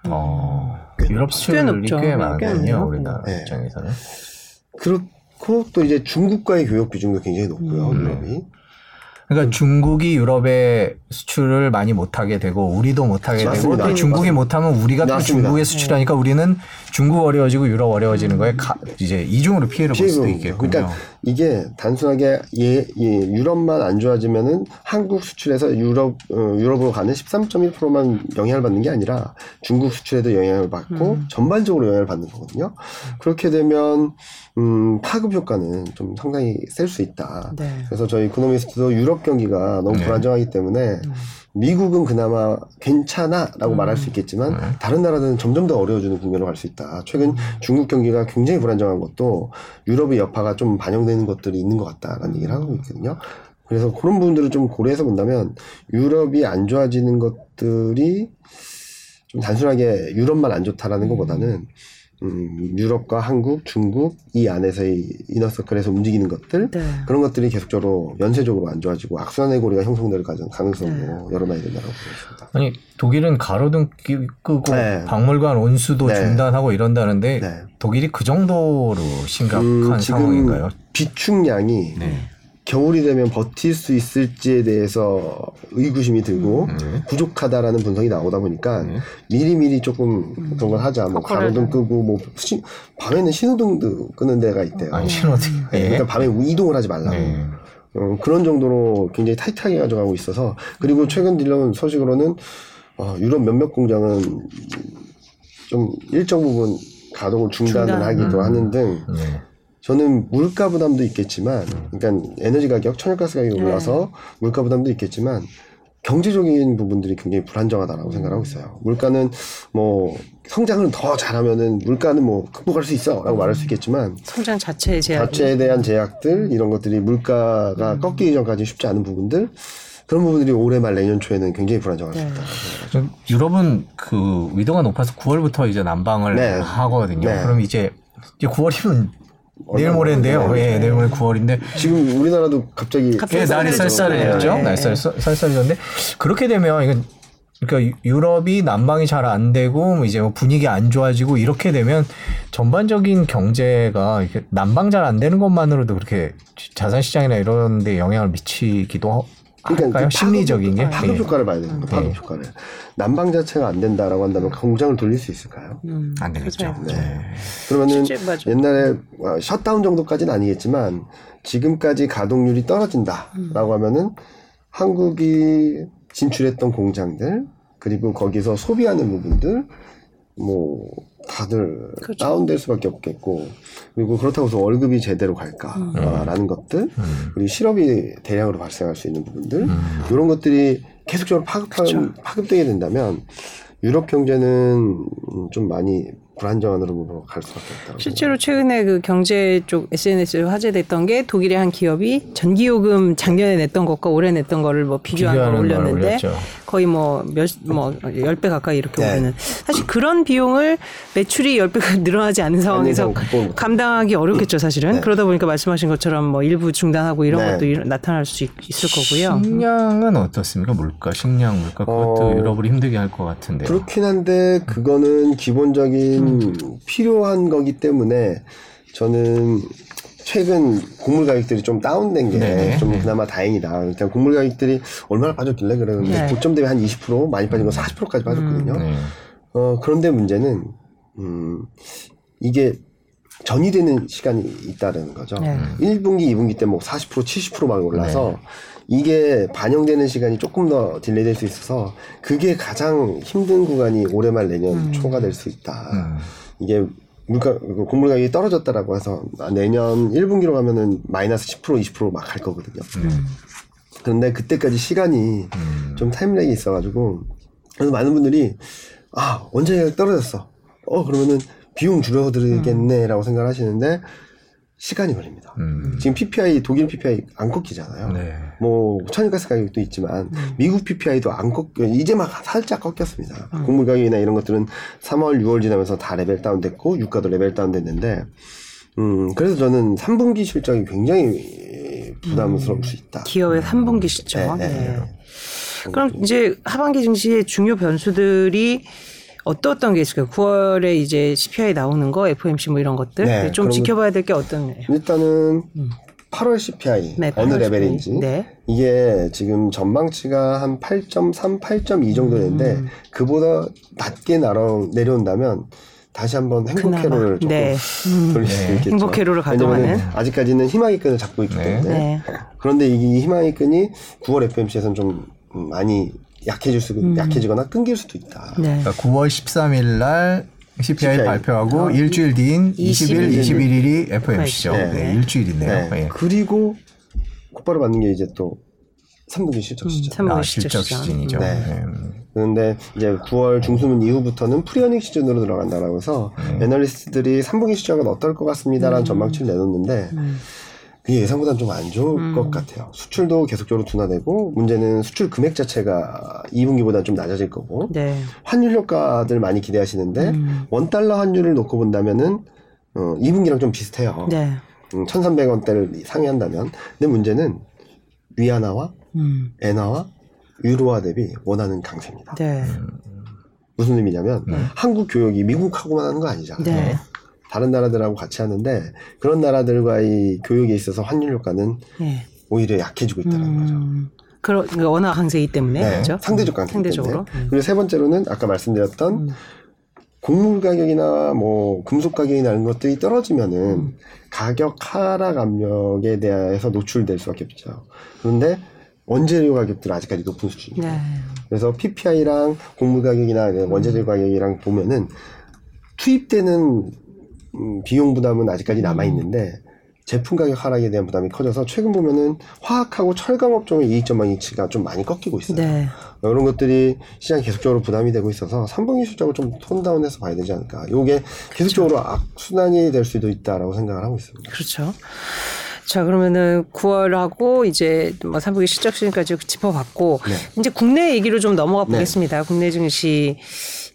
어, 유럽 수출이 높죠. 꽤꽤 많거든요. 우리나라 네. 입장에서는. 그렇고 또 이제 중국과의 교역 비중도 굉장히 높고요. 음. 유럽이. 그러니까 중국이 유럽에 수출을 많이 못하게 되고 우리도 못하게 되고 맞습니다. 또 중국이 못하면 우리가 또. 중국에 수출하니까 우리는 중국 어려워지고 유럽 어려워지는 거에 가- 이제 이중으로 피해를 볼 수도 있겠군요. 그러니까 이게 단순하게 예, 예, 유럽만 안 좋아지면은 한국 수출에서 유럽 어, 유럽으로 가는 13.1%만 영향을 받는 게 아니라 중국 수출에도 영향을 받고 음. 전반적으로 영향을 받는 거거든요. 그렇게 되면 음, 파급 효과는 좀 상당히 셀 수 있다. 네. 그래서 저희 이코노미스트도 유럽 경기가 너무 네. 불안정하기 때문에 음. 미국은 그나마 괜찮아라고 말할 수 있겠지만 네. 다른 나라들은 점점 더 어려워지는 국면으로 갈 수 있다. 최근 중국 경기가 굉장히 불안정한 것도 유럽의 여파가 좀 반영되는 것들이 있는 것 같다라는 얘기를 하고 있거든요. 그래서 그런 부분들을 좀 고려해서 본다면 유럽이 안 좋아지는 것들이 좀 단순하게 유럽만 안 좋다라는 것보다는 음, 유럽과 한국, 중국 이 안에서의 이너서클에서 움직이는 것들 네. 그런 것들이 계속적으로 연쇄적으로 안 좋아지고 악순환의 고리가 형성될 가능- 가능성도 열어놔야 된다고 보겠습니다. 아니 독일은 가로등 끼- 끄고 네. 박물관 온수도 네. 중단하고 이런다는데 네. 독일이 그 정도로 심각한 음, 상황인가요? 비축량이 네. 겨울이 되면 버틸 수 있을지에 대해서 의구심이 들고 네. 부족하다라는 분석이 나오다 보니까 네. 미리미리 조금 그런 걸 하자. 뭐 가로등 끄고 뭐 시- 밤에는 신호등도 끄는 데가 있대요. 아니 신호등. 네, 예. 그러니까 밤에 이동을 하지 말라고. 네. 어, 그런 정도로 굉장히 타이트하게 가져가고 있어서 그리고 최근 들려온 소식으로는 어, 유럽 몇몇 공장은 좀 일정 부분 가동을 중단을 중단. 하기도 음. 하는 등 네. 저는 물가 부담도 있겠지만 그러니까 에너지 가격, 천연가스 가격이 네. 올라서 물가 부담도 있겠지만 경제적인 부분들이 굉장히 불안정하다라고 생각하고 있어요. 물가는 뭐 성장을 더 잘하면은 물가는 뭐 극복할 수 있어라고 말할 수 있겠지만 성장 자체의 제약. 자체에 대한 제약들 이런 것들이 음. 물가가 꺾이기 전까지 쉽지 않은 부분들 그런 부분들이 올해 말 내년 초에는 굉장히 불안정할 수 네. 있다. 좀 유럽은 그 위도가 높아서 9월부터 이제 난방을 네. 하거든요. 네. 그럼 이제 이제 9월이면 내일 모레인데요. 네. 예, 내일 모레 9월인데 지금 우리나라도 갑자기 갑자기 예, 날이 쌀쌀해졌죠. 네. 날이 쌀쌀- 쌀쌀해졌는데 그렇게 되면 이건 그러니까 유- 유럽이 난방이 잘 안 되고 뭐 이제 뭐 분위기 안 좋아지고 이렇게 되면 전반적인 경제가 이렇게 난방 잘 안 되는 것만으로도 그렇게 자산 시장이나 이런 데 영향을 미치기도 할까요? 그 파급- 심리적인 게. 파급 예. 효과를 봐야 되는 거예요. 파급 네. 효과를 난방 자체가 안 된다라고 한다면 공장을 돌릴 수 있을까요? 음, 안 되겠죠. 그죠. 네. 그러면은 실제 맞아. 옛날에 어, 셧다운 정도까지는 아니겠지만 지금까지 가동률이 떨어진다라고 하면은 한국이 진출했던 공장들 그리고 거기서 소비하는 부분들 뭐 다들 그렇죠. 다운될 수밖에 없겠고 그리고 그렇다고 해서 월급이 제대로 갈까라는 것들 음. 그리고 실업이 대량으로 발생할 수 있는 부분들 음. 이런 것들이 계속적으로 파급한, 그쵸. 파급되게 된다면 유럽 경제는 음, 좀 많이 불안정한 흐름으로 갈 수밖에 없다. 실제로 최근에 그 경제 쪽 SNS에 화제됐던 게 독일의 한 기업이 전기요금 작년에 냈던 것과 올해 냈던 거를 뭐 비교한 걸 올렸는데. 거의 뭐몇뭐1 0배 가까이 이렇게 네. 오르는 사실 그런 비용을 매출이 10배가 늘어나지 않은 상황에서. 감당하기 어렵겠죠, 사실은. 네. 그러다 보니까 말씀하신 것처럼 뭐 일부 중단하고 이런 네. 것도 일- 나타날 수 있, 을 거고요. 식량은 어떻습니까? 물가, 식량, 물가 그것도 어, 유럽을 힘들게 할 것 같은데요. 그렇긴 한데 그거는 기본적인 음. 필요한 거기 때문에 저는 최근 곡물 가격들이 좀 다운된 게 네네. 좀 네. 그나마 다행이다. 일단 곡물 가격들이 얼마나 빠졌길래 그러는데 네. 고점 대비 한 20% 많이 빠진 건 40%까지 빠졌거든요. 네. 어, 그런데 문제는, 음, 이게 전이 되는 시간이 있다는 거죠. 네. 1분기, 2분기 때 뭐 40%, 70%막 올라서 이게 반영되는 시간이 조금 더 delay 될 수 있어서 그게 가장 힘든 구간이 올해 말 내년 음. 초가 될 수 있다. 음. 이게 물가 그 곡물 가격이 떨어졌다라고 해서 내년 1분기로 가면은 마이너스 10% 20%막 갈 거거든요. 그런데 그때까지 시간이 좀 time lag이 있어가지고 그래서 많은 분들이 아 원자재 떨어졌어. 어 그러면은 비용 줄여드리겠네라고 생각을 하시는데 시간이 걸립니다. 음. 지금 PPI 독일 PPI 안 꺾이잖아요. 네. 뭐 천연가스 가격도 있지만 미국 PPI도 안 꺾여 이제 막 살짝 꺾였습니다. 곡물 가격이나 이런 것들은 3월, 6월 지나면서 다 level down됐고 유가도 level down됐는데 음 그래서 저는 3분기 실적이 굉장히 부담스러울 수 있다. 기업의 3분기 시죠. 네, 네. 네. 그럼 이제 하반기 증시의 중요 변수들이 어떤 어떤 게 있을까요? 9월에 이제 CPI 나오는 거, FOMC 뭐 이런 것들 네, 좀 그런 지켜봐야 될 게 어떤 거예요? 일단은 8월 CPI 네, 어느 8월 레벨인지. 네. 이게 지금 전망치가 한 8.3, 8.2 정도 되는데 음. 그보다 낮게 날아, 내려온다면 다시 한번 행복 그나마. 회로를 조금 네. 돌릴 수 네. 있겠죠. 행복 회로를 가동하는. 아직까지는 희망의 끈을 잡고 있기 네. 때문에 네. 그런데 이 희망의 끈이 9월 FOMC에서는 좀 음, 많이 약해질 수, 약해지거나 끊길 수도 있다. 음. 네. 그러니까 9월 13일 날 CPI, CPI. 발표하고 일주일 뒤인 20일, 20일. 21일이 FOMC죠. 네. 네. 일주일이네요. 네. 예. 그리고 곧바로 맞는 게 이제 또 3분기 실적 시죠. 삼- 아, 실적 실적 시장. 시즌이죠. 네. 네. 그런데 이제 9월 중순 이후부터는 pre-earning 시즌으로 들어간다라고 해서 애널리스트들이 3분기 시장은 어떨 것 같습니다라는 전망치를 내놓는데 그게 예상보다는 좀 안 좋을 것 같아요. 수출도 계속적으로 둔화되고 문제는 수출 금액 자체가 2분기보다 좀 낮아질 거고 네. 환율 효과들 많이 기대하시는데 음. 원 달러 환율을 놓고 본다면은 어, 2분기랑 좀 비슷해요. 네. 음, 1,300원대를 상회한다면 근데 문제는 위안화와 음. 엔화와 유로화 대비 원화는 강세입니다. 네. 무슨 의미냐면 한국 교역이 미국하고만 하는 거 아니잖아요. 네. 다른 나라들하고 같이 하는데 그런 나라들과의 교역에 있어서 환율 효과는 네. 오히려 약해지고 있다는 거죠. 음. 그러, 그러니까 워낙 강세이기 때문에 네, 그렇죠? 상대적 강세 상대적으로. 때문에. 그리고 세 번째로는 아까 말씀드렸던 음. 곡물 가격이나 뭐 금속 가격이나 이런 것들이 떨어지면은 음. 가격 하락 압력에 대해서 노출될 수밖에 없죠. 그런데 원재료 가격들은 아직까지 높은 수준이에요. 네. 그래서 PPI랑 곡물 가격이나 원재료 가격이랑 보면은 투입되는 음, 비용 부담은 아직까지 남아 있는데 제품 가격 하락에 대한 부담이 커져서 최근 보면은 화학하고 철강 업종의 이익 전망치가 좀 많이 꺾이고 있어요. 네. 이런 것들이 시장에 계속적으로 부담이 되고 있어서 3분기 실적을 좀 톤다운해서 봐야 되지 않을까. 이게 계속적으로 악순환이 될 수도 있다라고 생각을 하고 있습니다. 그렇죠. 자, 그러면은 9월하고 이제 뭐 3분기 실적 시즌까지 짚어봤고 네. 이제 국내 얘기로 좀 넘어가 네. 보겠습니다. 국내 증시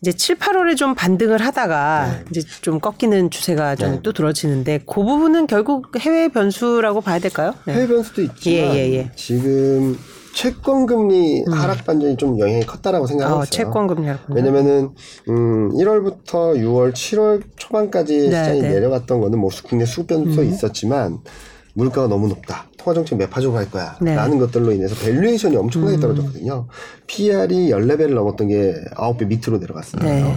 이제 7, 8월에 좀 반등을 하다가 이제 좀 꺾이는 추세가 좀 네. 또 들어지는데 그 부분은 결국 해외 변수라고 봐야 될까요? 네. 해외 변수도 있지만 예, 예, 예. 지금 채권 금리 하락 반전이 좀 영향이 컸다라고 생각하고 어, 있어요. 채권 금리 하락. 왜냐면은 음 1월부터 6월, 7월 초반까지 네, 시장이 네. 내려갔던 거는 뭐 국내 수급 변수 있었지만 물가가 너무 높다. 통화 정책 매파적으로 할 거야. 네. 음. 라는 것들로 인해서 valuation이 엄청나게 떨어졌거든요. PER이 14배를 넘었던 게 9배 밑으로 내려갔어요. 네.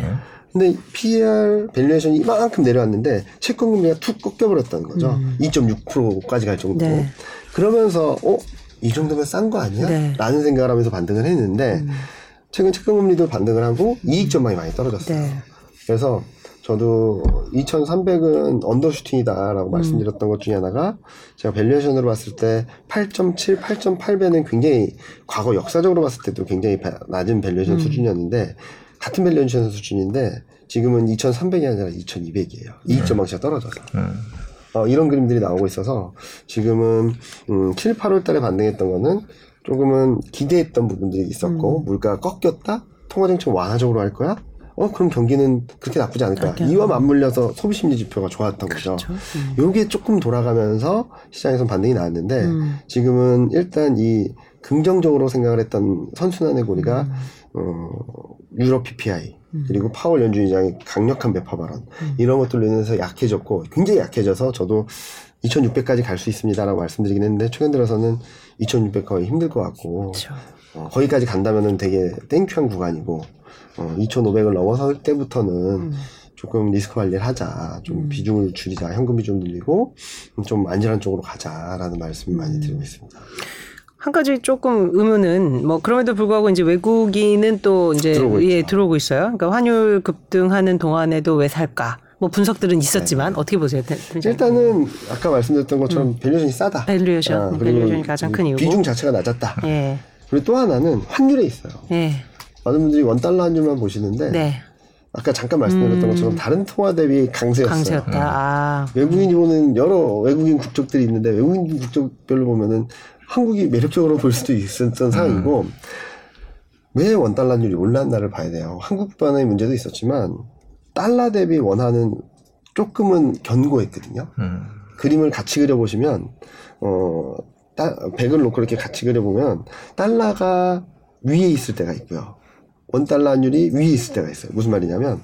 근데 PR 밸류에이션이 이만큼 내려왔는데 채권 금리가 툭 꺾여버렸다는 거죠. 2.6%까지 갈 정도로. 음. 네. 그러면서 어? 이 정도면 싼 거 아니야? 네. 음. 라는 생각을 하면서 반등을 했는데 최근 채권 금리도 반등을 하고 이익 전망이 많이 떨어졌어요. 네. 그래서 저도 2,300은 undershooting이다라고 음. 말씀드렸던 것 중에 하나가 제가 valuation으로 봤을 때 8.7, 8.8배는 굉장히 과거 역사적으로 봤을 때도 굉장히 바- 낮은 음. valuation 수준이었는데 같은 valuation 수준인데 지금은 2,300이 아니라 2,200이에요. 이익 전망치가 떨어져서. 어, 이런 그림들이 나오고 있어서 지금은 음, 7, 8월 달에 반등했던 거는 조금은 기대했던 부분들이 있었고 음. 물가가 꺾였다? 통화정책 완화적으로 할 거야? 어 그럼 경기는 그렇게 나쁘지 않을 거야. 그렇게 이와 맞물려서 소비 심리 지표가 좋았던 거죠. 그렇죠. 음. 요게 조금 돌아가면서 시장에서 반등이 나왔는데 음. 지금은 일단 이 긍정적으로 생각을 했던 선순환의 고리가 음. 어, 유럽 PPI 그리고 파월 연준 의장의 강력한 매파 발언 이런 것들로 인해서 약해졌고 굉장히 약해져서 저도 2,600까지 갈 수 있습니다라고 말씀드리긴 했는데 최근 들어서는 2,600 거의 힘들 것 같고 그렇죠. 어, 거기까지 간다면은 되게 땡큐한 구간이고 어, 2,500을 넘어설 때부터는 조금 리스크 관리를 하자, 좀 비중을 줄이자, 현금 비중 늘리고 좀 안전한 쪽으로 가자라는 말씀 많이 드리고 있습니다. 한 가지 조금 의문은 뭐 그럼에도 불구하고 이제 외국인은 또 이제 들어오고 예. 들어오고 있어요. 그러니까 환율 급등하는 동안에도 왜 살까? 뭐 분석들은 있었지만 어떻게 보세요? 일단은 아까 말씀드렸던 것처럼 valuation이 싸다. valuation, 아, valuation이 가장 큰 이유고. 비중 자체가 낮았다. 예, 그리고 또 하나는 환율에 있어요. 예, 많은 분들이 원 달러 환율만 보시는데 네, 아까 잠깐 말씀드렸던 것처럼 다른 통화 대비 강세였어요. 강세였다. 아, 외국인이 보는 여러 외국인 국적들이 있는데 외국인 국적별로 보면은 한국이 매력적으로 볼 수도 있었던 상황이고 왜 원달러율이 올랐나를 봐야 돼요. 한국반의 문제도 있었지만 달러 대비 원화는 조금은 견고했거든요. 음. 그림을 같이 그려보시면 어 따, 100을 놓고 이렇게 같이 그려보면 달러가 위에 있을 때가 있고요. 원달러 환율이 위에 있을 때가 있어요. 무슨 말이냐면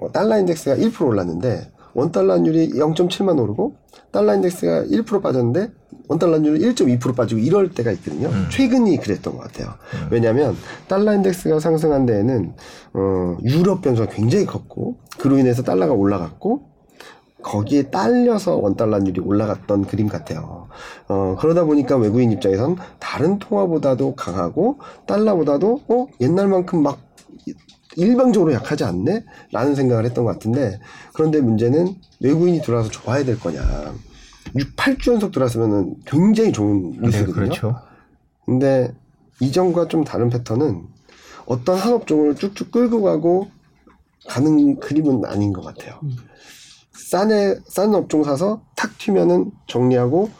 어, 달러 인덱스가 1% 올랐는데 원달러 환율이 0.7만 오르고 달러 인덱스가 1% 빠졌는데 원달러 환율이 1.2% 빠지고 이럴 때가 있거든요. 최근이 그랬던 것 같아요. 왜냐하면 달러 인덱스가 상승한 데에는 어, 유럽 변수가 굉장히 컸고 그로 인해서 달러가 올라갔고 거기에 딸려서 원달러율이 올라갔던 그림 같아요. 어, 그러다 보니까 외국인 입장에선 다른 통화보다도 강하고 달러보다도 어, 옛날만큼 막 일방적으로 약하지 않네? 라는 생각을 했던 것 같은데 그런데 문제는 외국인이 들어와서 좋아야 될 거냐. 6, 8주 연속 들어왔으면 굉장히 좋은 네, 뉴스거든요. 그렇죠. 근데 이전과 좀 다른 패턴은 어떤 한 업종을 쭉쭉 끌고 가고 가는 그림은 아닌 것 같아요. 싼에 싼 업종 사서 탁 튀면은 정리하고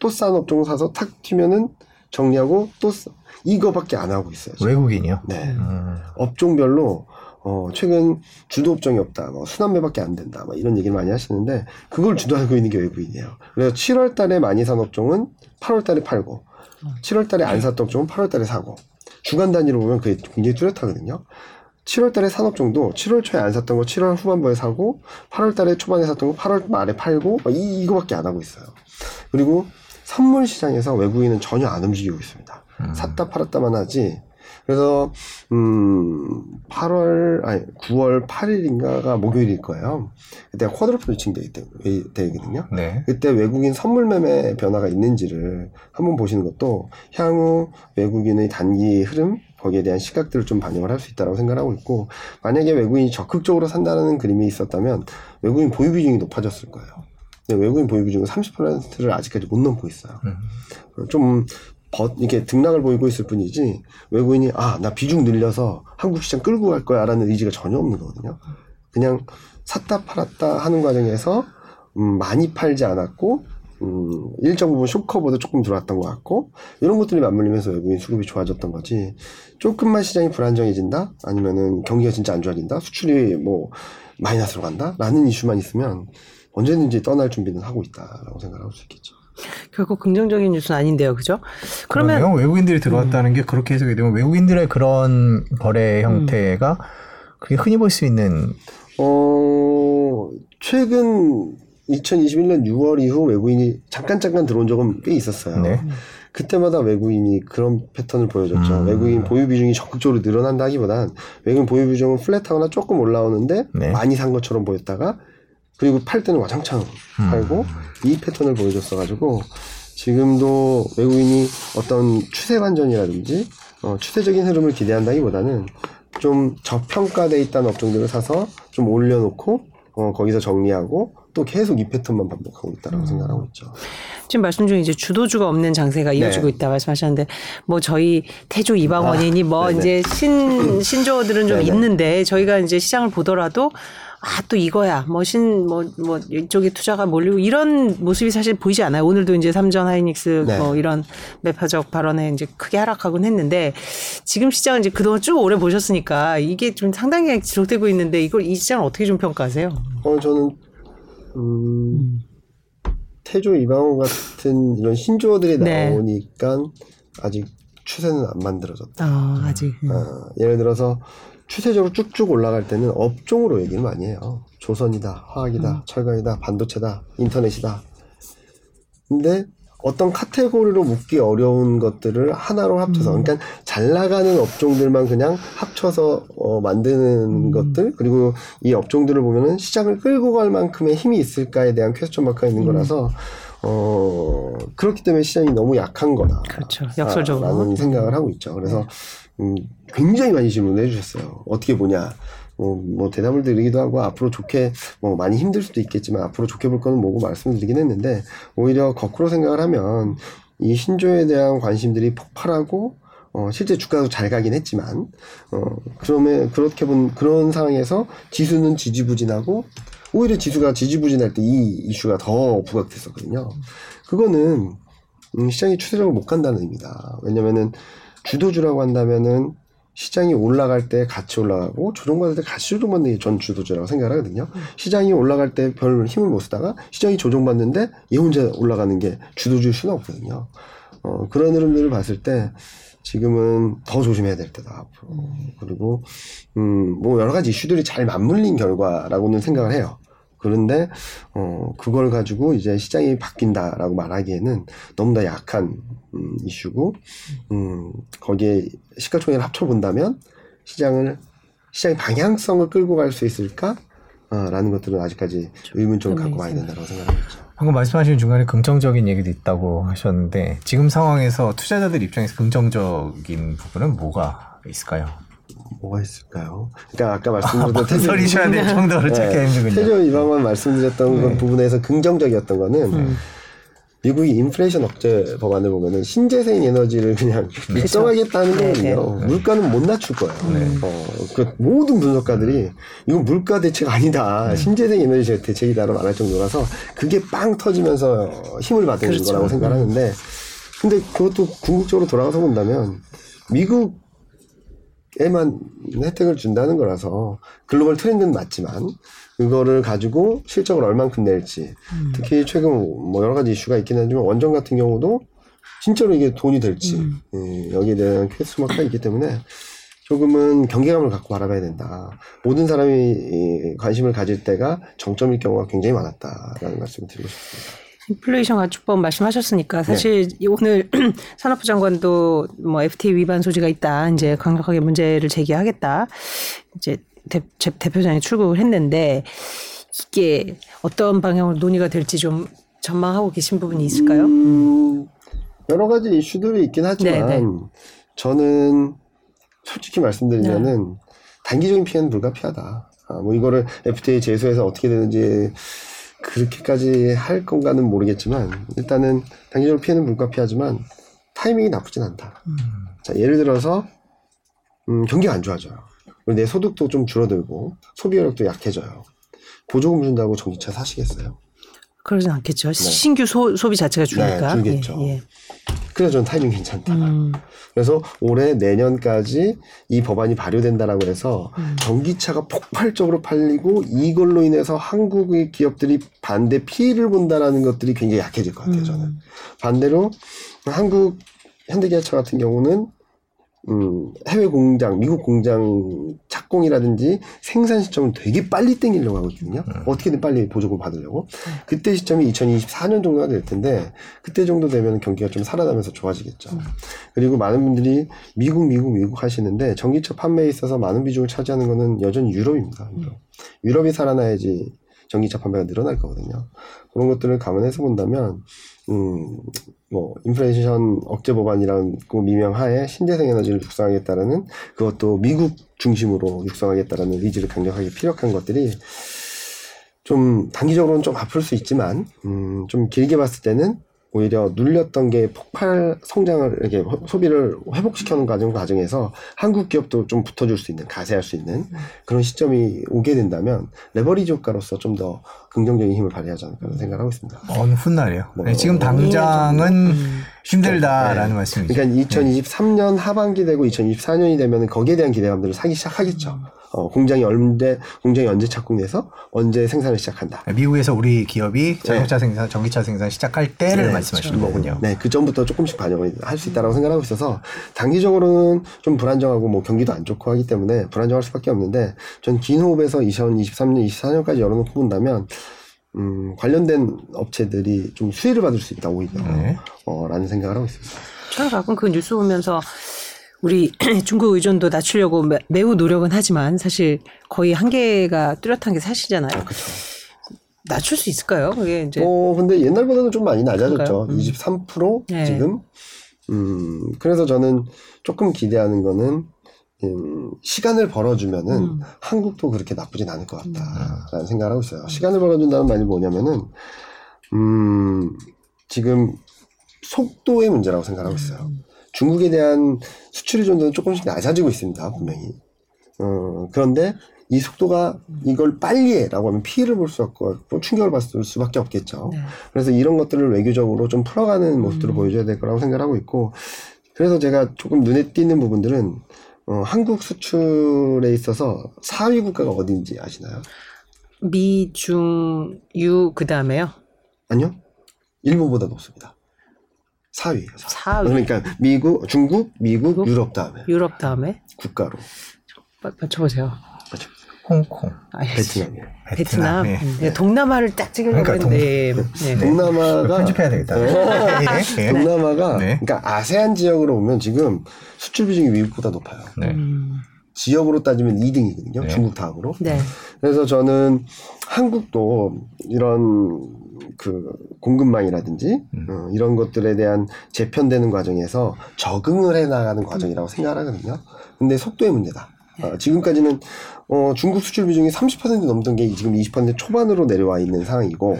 또 싼 업종 사서 탁 튀면은 정리하고 또 싸- 이거밖에 안 하고 있어요. 지금. 외국인이요. 네. 음. 업종별로 어, 최근 주도 업종이 없다, 뭐 순환매밖에 안 된다, 뭐 이런 얘기를 많이 하시는데 그걸 주도하고 있는 게 외국인이에요. 그래서 7월 달에 많이 산 업종은 8월 달에 팔고, 7월 달에 안 샀던 업종은 8월 달에 사고, 주간 단위로 보면 그게 굉장히 뚜렷하거든요. 7월 달에 산 업종도 7월 초에 안 샀던 거 7월 후반부에 사고, 8월 달에 초반에 샀던 거 8월 말에 팔고, 뭐 이, 이거밖에 안 하고 있어요. 그리고 선물 시장에서 외국인은 전혀 안 움직이고 있습니다. 샀다 팔았다만 하지. 그래서 음 8월 아니 9월 8일인가가 목요일일 거예요. 그때 quadruple witching day 때- day거든요. 네. 그때 외국인 선물 매매 변화가 있는지를 한번 보시는 것도 향후 외국인의 단기 흐름 거기에 대한 시각들을 좀 반영을 할 수 있다고 생각하고 있고 만약에 외국인이 적극적으로 산다는 그림이 있었다면 외국인 보유 비중이 높아졌을 거예요. 외국인 보유 비중은 30%를 아직까지 못 넘고 있어요. 좀 버- 이렇게 등락을 보이고 있을 뿐이지 외국인이 아 나 비중 늘려서 한국 시장 끌고 갈 거야라는 의지가 전혀 없는 거거든요. 그냥 샀다 팔았다 하는 과정에서 음, 많이 팔지 않았고 음, 일정 부분 쇼커보다 조금 들어왔던 것 같고 이런 것들이 맞물리면서 외국인 수급이 좋아졌던 거지 조금만 시장이 불안정해진다 아니면은 경기가 진짜 안 좋아진다 수출이 뭐 마이너스로 간다 라는 이슈만 있으면 언제든지 떠날 준비는 하고 있다라고 생각할 수 있겠죠. 결국 긍정적인 뉴스는 아닌데요, 그죠? 그러면 그러면 외국인들이 들어왔다는 게 그렇게 해석이 되면 외국인들의 그런 거래 형태가 그게 흔히 볼 수 있는 어, 최근 2021년 6월 이후 외국인이 잠깐 잠깐 들어온 적은 꽤 있었어요. 네. 그때마다 외국인이 그런 패턴을 보여줬죠. 음. 외국인 보유 비중이 적극적으로 늘어난다기보단 외국인 보유 비중은 플랫하거나 조금 올라오는데 네. 많이 산 것처럼 보였다가 그리고 팔 때는 와장창 팔고 이 패턴을 보여줬어가지고 지금도 외국인이 어떤 추세 반전이라든지 어, 추세적인 흐름을 기대한다기보다는 좀 저평가돼 있다는 업종들을 사서 좀 올려놓고 어, 거기서 정리하고 또 계속 이 패턴만 반복하고 있다라고 생각하고 있죠. 지금 말씀 중에 이제 주도주가 없는 장세가 이어지고 네. 있다 말씀하셨는데 뭐 저희 태조 이방원이니 뭐 네네. 이제 신 신조어들은 좀 네네. 있는데 저희가 이제 시장을 보더라도 아 또 이거야 뭐신뭐 뭐 이쪽에 투자가 몰리고 이런 모습이 사실 보이지 않아요. 오늘도 이제 삼전 하이닉스 네. 뭐 이런 매파적 발언에 이제 크게 하락하곤 했는데 지금 시장은 이제 그동안 쭉 오래 보셨으니까 이게 좀 상당히 지속되고 있는데 이걸 이 시장을 어떻게 좀 평가하세요? 어, 저는 음, 태조 이방호 같은 이런 신조어들이 네. 나오니까 아직 추세는 안 만들어졌다. 아 아직 어, 예를 들어서 추세적으로 쭉쭉 올라갈 때는 업종으로 얘기를 많이 해요. 조선이다, 화학이다, 철강이다, 반도체다, 인터넷이다. 근데 어떤 카테고리로 묶기 어려운 것들을 하나로 합쳐서, 그러니까 잘 나가는 업종들만 그냥 합쳐서 어, 만드는 것들, 그리고 이 업종들을 보면은 시장을 끌고 갈 만큼의 힘이 있을까에 대한 퀘스천 마크가 있는 거라서, 어, 그렇기 때문에 시장이 너무 약한 거다. 그렇죠. 역설적으로. 라는 생각을 하고 있죠. 그래서 음, 굉장히 많이 질문을 해주셨어요. 어떻게 보냐? 뭐, 뭐 대답을 드리기도 하고 앞으로 좋게 뭐 많이 힘들 수도 있겠지만 앞으로 좋게 볼 거는 뭐고 말씀을 드리긴 했는데 오히려 거꾸로 생각을 하면 이 신조에 대한 관심들이 폭발하고 어, 실제 주가도 잘 가긴 했지만, 어, 그러면, 그렇게 본, 그런 상황에서 지수는 지지부진하고, 오히려 지수가 지지부진할 때 이 이슈가 더 부각됐었거든요. 그거는, 음, 시장이 추세적으로 못 간다는 의미다. 왜냐면은, 주도주라고 한다면은, 시장이 올라갈 때 같이 올라가고, 조정받을 때 같이 조정받는 게 전 주도주라고 생각을 하거든요. 시장이 올라갈 때 별 힘을 못 쓰다가, 시장이 조정받는데, 얘 혼자 올라가는 게 주도주일 수는 없거든요. 어, 그런 흐름들을 봤을 때, 지금은 더 조심해야 될 때다 앞으로 그리고 음 뭐 여러 가지 이슈들이 잘 맞물린 결과라고는 생각을 해요. 그런데 어 그걸 가지고 이제 시장이 바뀐다라고 말하기에는 너무 나 약한 음, 이슈고 음 거기에 시가총액을 합쳐 본다면 시장을 시장의 방향성을 끌고 갈 수 있을까? 아, 라는 것들은 아직까지 의문점을 갖고 와야 된다고 생각합니다. 방금 말씀하신 중간에 긍정적인 얘기도 있다고 하셨는데 지금 상황에서 투자자들 입장에서 긍정적인 부분은 뭐가 있을까요? 뭐가 있을까요? 그러니까 아까 말씀드렸던 소리셔야 될 정도로 찾기 힘들군요. 태조 이방만 말씀드렸던 그 부분에서 긍정적이었던 거는 미국이 인플레이션 억제 법안을 보면은 신재생 에너지를 그냥 결정하겠다는 거거든요. 물가는 못 낮출 거예요. 어, 그 모든 분석가들이 이건 물가 대책 아니다. 신재생 에너지 대책이다라고 말할 정도라서 그게 빵 터지면서 힘을 받은 그렇죠. 거라고 생각하는데 근데 그것도 궁극적으로 돌아가서 본다면 미국 에만 혜택을 준다는 거라서 글로벌 트렌드는 맞지만 그거를 가지고 실적을 얼만큼 낼지 특히 최근 뭐 여러 가지 이슈가 있긴 하지만 원전 같은 경우도 진짜로 이게 돈이 될지 예, 여기에 대한 question mark가 있기 때문에 조금은 경계감을 갖고 바라봐야 된다. 모든 사람이 이 관심을 가질 때가 정점일 경우가 굉장히 많았다라는 말씀을 드리고 싶습니다. 인플레이션 가축법 말씀하셨으니까 사실 이 오늘 산업부 장관도 뭐 FTA 위반 소지가 있다. 이제 강력하게 문제를 제기하겠다. 이제 대, 제- 대표장이 출국을 했는데 이게 어떤 방향으로 논의가 될지 좀 전망하고 계신 부분이 있을까요? 음, 여러 가지 이슈들이 있긴 하지만 네, 네. 저는 솔직히 말씀드리면은 단기적인 피해는 불가피하다. 아, 뭐 이거를 FTA 제소해서 어떻게 되는지 그렇게까지 할 건가는 모르겠지만 일단은 단기적으로 피해는 불가피하지만 타이밍이 나쁘진 않다. 자 예를 들어서 음, 경기가 안 좋아져요. 내 소득도 좀 줄어들고 소비력도 약해져요. 보조금 준다고 전기차 사시겠어요? 그러진 않겠죠. 신규 소, 소비 자체가 줄니까. 네, 줄겠죠. 예, 예. 그래서 저는 타이밍 괜찮다. 음, 그래서 올해 내년까지 이 법안이 발효된다라고 해서 전기차가 폭발적으로 팔리고 이걸로 인해서 한국의 기업들이 반대 피해를 본다라는 것들이 굉장히 약해질 것 같아요. 저는 반대로 한국 현대기아차 같은 경우는 음, 해외 공장, 미국 공장 착공이라든지 생산 시점을 되게 빨리 땡기려고 하고 있거든요. 어떻게든 빨리 보조금 받으려고. 그때 시점이 2024년 정도가 될 텐데, 그때 정도 되면 경기가 좀 살아나면서 좋아지겠죠. 그리고 많은 분들이 미국, 미국, 미국 하시는데, 전기차 판매에 있어서 많은 비중을 차지하는 거는 여전히 유럽입니다. 유럽. 유럽이 살아나야지 전기차 판매가 늘어날 거거든요. 그런 것들을 감안해서 본다면, 음, 뭐, 인플레이션 억제 법안이라는 그 미명하에 신재생 에너지를 육성하겠다라는 그것도 미국 중심으로 육성하겠다라는 의지를 강력하게 피력한 것들이 좀 단기적으로는 좀 아플 수 있지만, 음, 좀 길게 봤을 때는 오히려 눌렸던 게 폭발 성장을 이렇게 호- 소비를 회복시켜놓은 과정 과정에서 한국 기업도 좀 붙어줄 수 있는 가세할 수 있는 그런 시점이 오게 된다면 레버리지 효과로서 좀 더 긍정적인 힘을 발휘하지 않을까 생각을 하고 있습니다. 어느 훗날이요. 뭐, 네, 지금 당장은 힘들다라는 말씀이죠. 그러니까 2023년 하반기 되고 2024년이 되면 거기에 대한 기대감들을 사기 시작하겠죠. 어, 공장이 언제 공장이 언제 착공돼서 언제 생산을 시작한다. 미국에서 우리 기업이 자동차 생산, 전기차 생산 시작할 때를 네, 말씀하시는 거군요. 네, 그 전부터 조금씩 반영을 할 수 있다라고 생각하고 있어서 단기적으로는 좀 불안정하고 뭐 경기도 안 좋고 하기 때문에 불안정할 수밖에 없는데 전 긴 호흡에서 2023년, 24년까지 열어놓고 본다면 음, 관련된 업체들이 좀 수혜를 받을 수 있다 오히려 네. 어, 라는 생각을 하고 있습니다. 저는 가끔 그 뉴스 보면서 우리 중국 의존도 낮추려고 매- 매우 노력은 하지만 사실 거의 한계가 뚜렷한 게 사실이잖아요. 그렇죠. 낮출 수 있을까요? 그게 이제 어, 근데 옛날보다는 좀 많이 낮아졌죠. 음. 23% 네. 지금. 음, 그래서 저는 조금 기대하는 거는 음, 시간을 벌어주면은 음. 한국도 그렇게 나쁘진 않을 것 같다라는 생각을 하고 있어요. 시간을 벌어준다는 말이 뭐냐면은 음, 지금 속도의 문제라고 생각하고 있어요. 중국에 대한 수출 의존도는 조금씩 낮아지고 있습니다, 분명히. 어, 그런데 이 속도가 이걸 빨리 해라고 하면 피해를 볼 수 없고 또 충격을 받을 수밖에 없겠죠. 네. 그래서 이런 것들을 외교적으로 좀 풀어가는 모습들을 음. 보여줘야 될 거라고 생각하고 있고 그래서 제가 조금 눈에 띄는 부분들은 어, 한국 수출에 있어서 4위 국가가 어딘지 아시나요? 미, 중, 유, 그 다음에요. 아니요. 일본보다 높습니다. 4위예요. 4위. 그러니까 미국, 중국, 미국, 미국? 유럽 다음에 유럽 다음에. 국가로 마- 맞춰 보세요. 홍콩. 베트남이에요. 베트남. 베트남이. 음, 네, 동남아를 딱 찍으려고 그러니까 동- 했는데. 네, 네. 동남아가 편집해야 되겠다. 네. 예, 예. 동남아가 네. 그러니까 아세안 지역으로 보면 지금 수출 비중이 미국보다 높아요. 네. 음, 지역으로 따지면 2등이거든요. 네. 중국 다음으로. 네. 그래서 저는 한국도 이런 그 공급망이라든지 음. 어, 이런 것들에 대한 재편되는 과정에서 적응을 해 나가는 과정이라고 생각을 하거든요. 근데 속도의 문제다. 어, 지금까지는 어, 중국 수출 비중이 30% 넘던 게 지금 20% 초반으로 내려와 있는 상황이고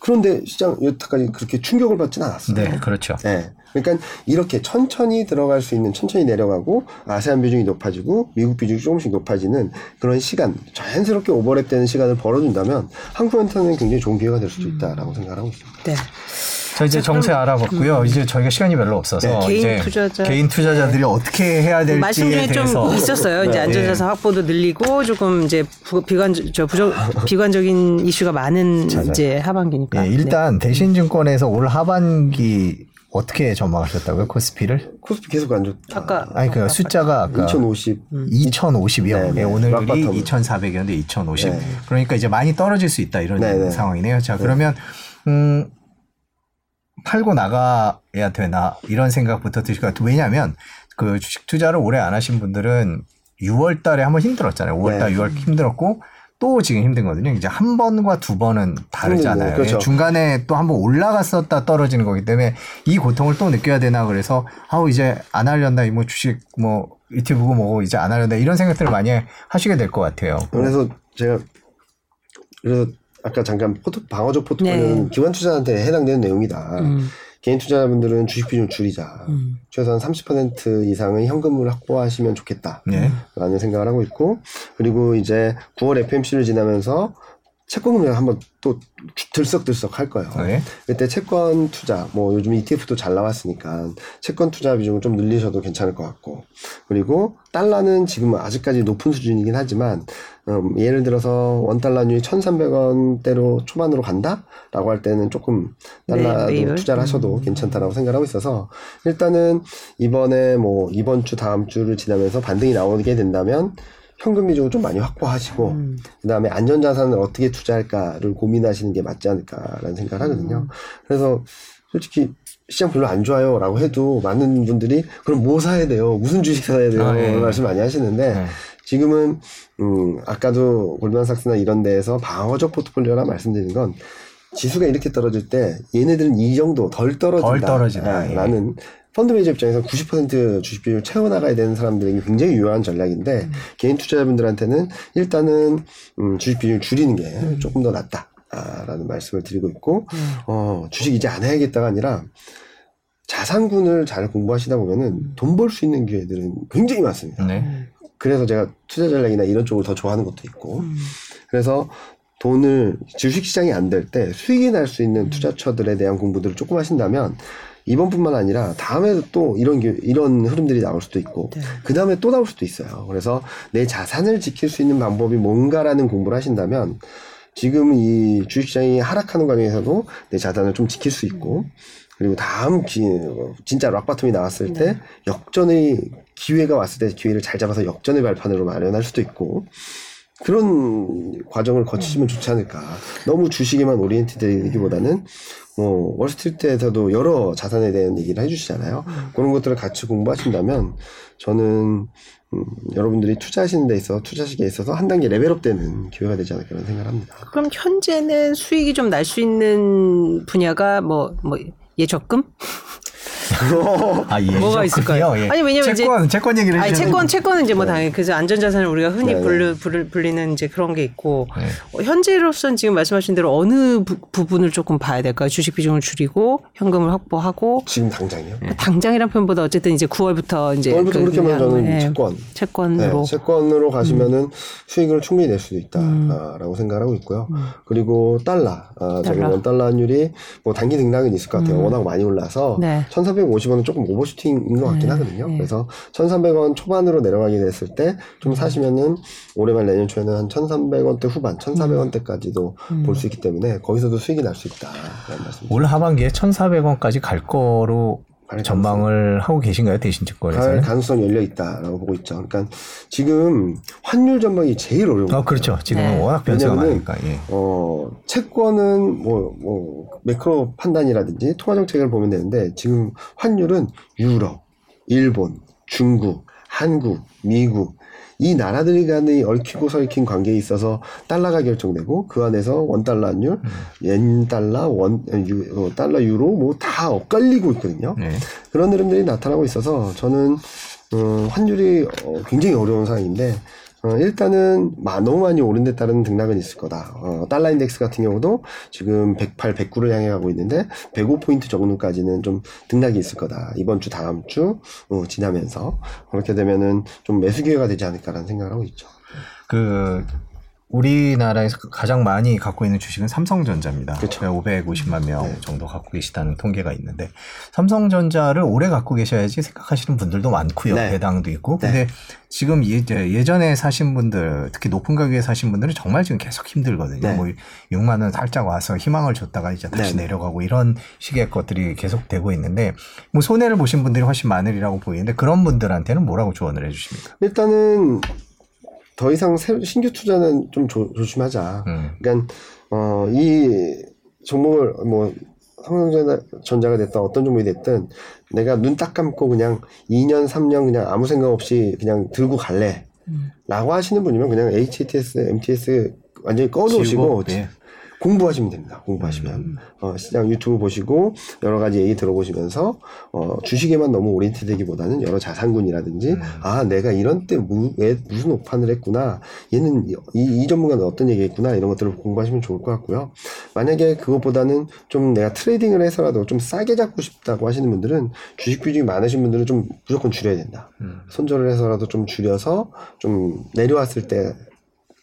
그런데 시장 여태까지 그렇게 충격을 받지는 않았어요. 네, 그렇죠. 네. 그러니까 이렇게 천천히 들어갈 수 있는 천천히 내려가고 아세안 비중이 높아지고 미국 비중이 조금씩 높아지는 그런 시간 자연스럽게 오버랩되는 시간을 벌어준다면 한국한테는 굉장히 좋은 기회가 될 수도 있다라고 생각하고 있습니다. 네. 저 이제 정세 알아봤고요. 이제 저희가 시간이 별로 없어서 네. 개인 이제 투자자. 개인 투자자들이 어떻게 해야 될지에 말씀 중에 좀 대해서 있었어요. 이제 네. 안전자산 확보도 늘리고 조금 이제 부, 비관 저 부정 비관적인 이슈가 많은 맞아요. 이제 하반기니까. 예, 일단 대신증권에서 올 하반기 어떻게 전망하셨다고요? 코스피를? 코스피 계속 안 좋다. 네. 아까 아니 그 숫자가 아까 2050. 2050이요. 네, 네. 예, 오늘이 rock bottom. 2,400이었는데 2050. 네. 그러니까 이제 많이 떨어질 수 있다 이런 네, 네. 상황이네요. 자, 그러면 음 팔고 나가야 되나 이런 생각부터 드실 것 같아요. 왜냐하면 그 주식 투자를 오래 안 하신 분들은 6월 달에 한번 힘들었잖아요. 5월 달, 네. 6월 힘들었고 또 지금 힘든거든요. 이제 한 번과 두 번은 다르잖아요. 그렇죠. 예, 중간에 또 한 번 올라갔었다 떨어지는 거기 때문에 이 고통을 또 느껴야 되나 그래서 아우 이제 안 하련다. 뭐 주식 뭐 유튜브고 뭐고 이제 안 하련다 이런 생각들을 많이 하시게 될 것 같아요. 그래서 제가 그래서 아까 잠깐 포트, 방어적 포트폴리오는 네. 기관 투자한테 해당되는 내용이다. 음, 개인 투자자분들은 주식 비중 줄이자. 음. 최소한 30% 이상의 현금을 확보하시면 좋겠다. 네. 라는 생각을 하고 있고 그리고 이제 9월 FMC를 지나면서 채권 금융 한번 또 들썩들썩 할 거예요. 네. 그때 채권 투자 뭐 요즘 ETF도 잘 나왔으니까 채권 투자 비중을 좀 늘리셔도 괜찮을 것 같고 그리고 달러는 지금 아직까지 높은 수준이긴 하지만 음, 예를 들어서 원 달러율이 1,300원대로 초반으로 간다 라고 할 때는 조금 달러도 네. 투자를 하셔도 괜찮다라고 생각하고 있어서 일단은 이번에 뭐 이번 주 다음 주를 지나면서 반등이 나오게 된다면 현금 비중을 좀 많이 확보하시고 음. 그다음에 안전자산을 어떻게 투자할까를 고민하시는 게 맞지 않을까라는 생각을 하거든요. 그래서 솔직히 시장 별로 안 좋아요라고 해도 많은 분들이 그럼 뭐 사야 돼요? 무슨 주식 사야 돼요? 아, 예, 예. 말씀 많이 하시는데 네. 지금은 음 아까도 골드만삭스나 이런 데에서 방어적 포트폴리오라 말씀드린 건 지수가 이렇게 떨어질 때 얘네들은 이 정도 덜 떨어진다. 덜 떨어진다, 예. 펀드 매니저 입장에서 90% 주식 비율 채워나가야 되는 사람들에게 굉장히 유효한 전략인데 음. 개인 투자자분들한테는 일단은 음, 주식 비율 줄이는 게 음. 조금 더 낫다. 아, 라는 말씀을 드리고 있고, 어, 주식 이제 안 해야겠다가 아니라 자산군을 잘 공부하시다 보면은 돈 벌 수 있는 기회들은 굉장히 많습니다. 네. 그래서 제가 투자 전략이나 이런 쪽을 더 좋아하는 것도 있고, 음. 그래서 돈을 주식 시장이 안 될 때 수익이 날 수 있는 투자처들에 대한 공부들을 조금 하신다면 이번뿐만 아니라 다음에도 또 이런 기- 이런 흐름들이 나올 수도 있고 네. 그 다음에 또 나올 수도 있어요. 그래서 내 자산을 지킬 수 있는 방법이 뭔가라는 공부를 하신다면 지금 이 주식시장이 하락하는 과정에서도 내 자산을 좀 지킬 수 있고 그리고 다음 기, 진짜 rock bottom이 나왔을 때 네. 역전의 기회가 왔을 때 기회를 잘 잡아서 역전의 발판으로 마련할 수도 있고 그런 과정을 거치시면 좋지 않을까. 너무 주식에만 oriented 되기보다는 뭐 월스트리트에서도 여러 자산에 대한 얘기를 해주시잖아요. 그런 것들을 같이 공부하신다면 저는 음, 여러분들이 투자하시는 데 있어서 투자식에 있어서 한 단계 레벨업되는 기회가 되지 않을까라는 생각을 합니다. 그럼 현재는 수익이 좀 날 수 있는 분야가 뭐뭐 예적금? 아, 예. 뭐가 예. 있을까요? 예. 아니 왜냐면 채권 이제, 채권 얘기를 아니 채권 채권은 이제 뭐 네. 당연히 그래서 안전자산을 우리가 흔히 네. 불리, 불리는 이제 그런 게 있고 네. 어, 현재로선 지금 말씀하신 대로 어느 부, 분을 조금 봐야 될까요? 주식 비중을 줄이고 현금을 확보하고 지금 당장이요? 네. 당장이란 표현보다 어쨌든 이제 9월부터 이제 9월부터 그 그렇게 하면 저는 네. 채권 채권으로 네, 채권으로 가시면은 음. 수익을 충분히 낼 수도 있다라고 음. 생각하고 있고요. 음. 그리고 달러, 아, 달러. 저는 원 달러 환율이 뭐 단기 등락은 있을 것 같아요. 음. 워낙 많이 올라서 1,300 1350원은 조금 오버슈팅인 것 같긴 네. 하거든요. 네. 그래서 1,300원 초반으로 내려가게 됐을 때좀 네. 사시면은 올해말 내년 초에는 한 1,300원대 후반, 1,400원대까지도 음. 볼수 있기 때문에 거기서도 수익이 날 수 있다. 올 하반기에 1,400원까지 갈 거로 전망을 하고 계신가요? 대신 갈 증권에서는? 가능성이 열려 있다라고 보고 있죠. 그러니까 지금 환율 전망이 제일 어려운 아, 그렇죠. 지금은 네. 워낙 변수가 많으니까. 예. 어, 채권은 뭐, 뭐, 매크로 판단이라든지 통화 정책을 보면 되는데 지금 환율은 유럽, 일본, 중국, 한국, 미국 이 나라들 간의 얽히고 설킨 관계에 있어서 달러가 결정되고 그 안에서 원 달러 환율, yen 달러, 원 유, 어, 달러 유로 뭐 다 엇갈리고 있거든요. 네. 그런 흐름들이 나타나고 있어서 저는 어, 환율이 어, 굉장히 어려운 상황인데 어, 일단은 많이 오른 데 따른 등락은 있을 거다. 어, 달러 인덱스 같은 경우도 지금 108, 109를 향해 가고 있는데 105포인트 정도까지는 좀 등락이 있을 거다. 이번 주 다음 주 어, 지나면서 그렇게 되면은 좀 매수 기회가 되지 않을까라는 생각을 하고 있죠. 그 우리나라에서 가장 많이 갖고 있는 주식은 삼성전자입니다. 그렇죠. 550만 명 네. 정도 갖고 계시다는 통계가 있는데 삼성전자를 오래 갖고 계셔야지 생각하시는 분들도 많고요. 네. 배당도 있고. 네. 근데 지금 예, 예전에 사신 분들, 특히 높은 가격에 사신 분들은 정말 지금 계속 힘들거든요. 네. 뭐 6만 원 살짝 와서 희망을 줬다가 이제 다시 네. 내려가고 이런 식의 것들이 계속 되고 있는데 뭐 손해를 보신 분들이 훨씬 많으리라고 보이는데 그런 분들한테는 뭐라고 조언을 해 주십니까? 일단은 더 이상 새- 신규 투자는 좀 조, 조심하자. 음. 그러니까 어, 이 종목을 뭐 삼성전자가 됐든 어떤 종목이 됐든 내가 눈 딱 감고 그냥 2년 3년 그냥 아무 생각 없이 그냥 들고 갈래 라고 하시는 분이면 그냥 HTS, MTS 완전히 꺼놓으시고 지우고, 네. 공부하시면 됩니다. 공부하시면 어, 시장 유튜브 보시고 여러 가지 얘기 들어보시면서 어, 주식에만 너무 오리엔트되기보다는 여러 자산군이라든지 음. 아 내가 이런 때 무, 왜 무슨 오판을 했구나 얘는 이, 이 전문가는 어떤 얘기했구나 이런 것들을 공부하시면 좋을 것 같고요. 만약에 그것보다는 좀 내가 트레이딩을 해서라도 좀 싸게 잡고 싶다고 하시는 분들은 주식 비중이 많으신 분들은 좀 무조건 줄여야 된다. 음. 손절을 해서라도 좀 줄여서 좀 내려왔을 때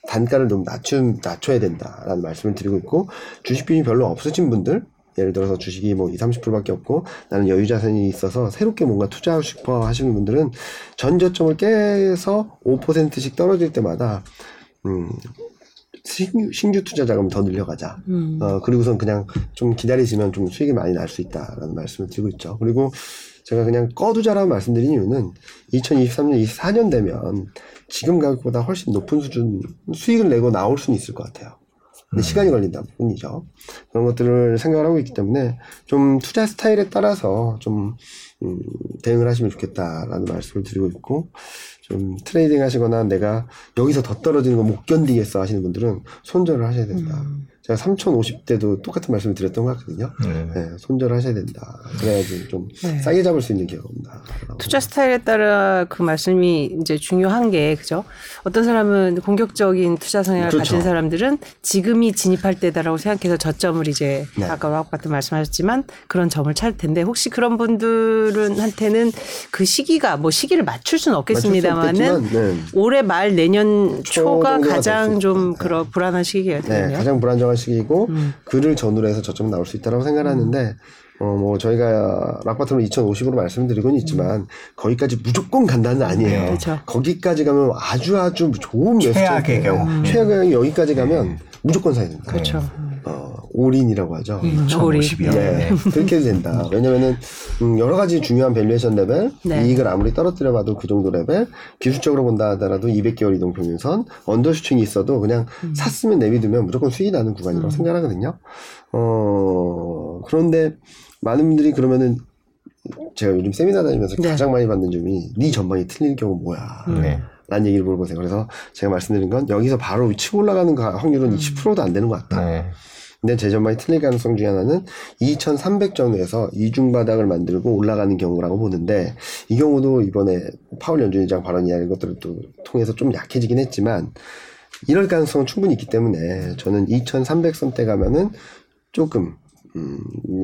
단가를 좀 낮춘, 낮춰야 된다라는 말씀을 드리고 있고 주식 비중이 별로 없으신 분들 예를 들어서 주식이 뭐 20, 30%밖에 없고 나는 여유 자산이 있어서 새롭게 뭔가 투자하고 싶어 하시는 분들은 전 저점을 깨서 5%씩 떨어질 때마다 음 신규, 신규 투자 자금 더 늘려가자. 음. 어, 그리고선 그냥 좀 기다리시면 좀 수익이 많이 날 수 있다라는 말씀을 드리고 있죠. 그리고 제가 그냥 꺼두자라고 말씀드린 이유는 2023년, 24년 되면 지금 가격보다 훨씬 높은 수준 수익을 내고 나올 수는 있을 것 같아요. 근데 시간이 걸린다 뿐이죠. 그런 것들을 생각을 하고 있기 때문에 좀 투자 스타일에 따라서 좀 음, 대응을 하시면 좋겠다라는 말씀을 드리고 있고 좀 trading 하시거나 내가 여기서 더 떨어지는 거 못 견디겠어 하시는 분들은 손절을 하셔야 된다. 제가 3050대도 똑같은 말씀을 드렸던 것 같거든요. 네. 네, 손절을 하셔야 된다. 그래야지 좀 네. 싸게 잡을 수 있는 기회가 온다. 투자 스타일에 따라 그 말씀이 이제 중요한 게 그죠? 어떤 사람은 공격적인 투자 성향을 그렇죠. 가진 사람들은 지금이 진입할 때다라고 생각해서 저점을 이제 네. 아까 와우 같은 말씀하셨지만 그런 점을 찾을 텐데 혹시 그런 분들은 한테는 그 시기가 뭐 시기를 맞출 수는 없겠습니다만은 네. 올해 말 내년 초 초가 가장. 좀 네. 그런 불안한 시기거든요. 네, 가장 불안정한 시기이고 음. 그를 전후로 해서 저점 나올 수 있다고 생각하는데 어뭐 저희가 rock bottom을 2,050으로 말씀드리고는 있지만 거기까지 무조건 간다는 아니에요. 음. 그렇죠. 거기까지 가면 아주 아주 좋은 최악의 경우. 음. 최악의 경우 여기까지 가면 무조건 사야 된다. 그렇죠. 어, 올인이라고 하죠. 음, 1050이요. 네, 그렇게 해도 된다. 왜냐면은 음, 여러 가지 중요한 valuation 레벨, 네. 이익을 아무리 떨어뜨려 봐도 그 정도 레벨, 기술적으로 본다 하더라도 200개월 이동 평균선, undershooting이 있어도 그냥 샀으면 내비두면 무조건 수익이 나는 구간이라고 생각하거든요. 어 그런데 많은 분들이 그러면은 제가 요즘 세미나 다니면서 네. 가장 많이 받는 점이 네 전망이 틀릴 경우 뭐야? 네. 라는 얘기를 물어보세요. 그래서 제가 말씀드린 건 여기서 바로 치고 올라가는 가- 확률은 20%도 안 되는 것 같다. 네. 근데 제 전망이 틀릴 가능성 중에 하나는 2,300 전후에서 이중 바닥을 만들고 올라가는 경우라고 보는데 이 경우도 이번에 파월 연준의장 발언 이하는 것들을 또 통해서 좀 약해지긴 했지만 이럴 가능성은 충분히 있기 때문에 저는 2,300선대 가면은 조금 음,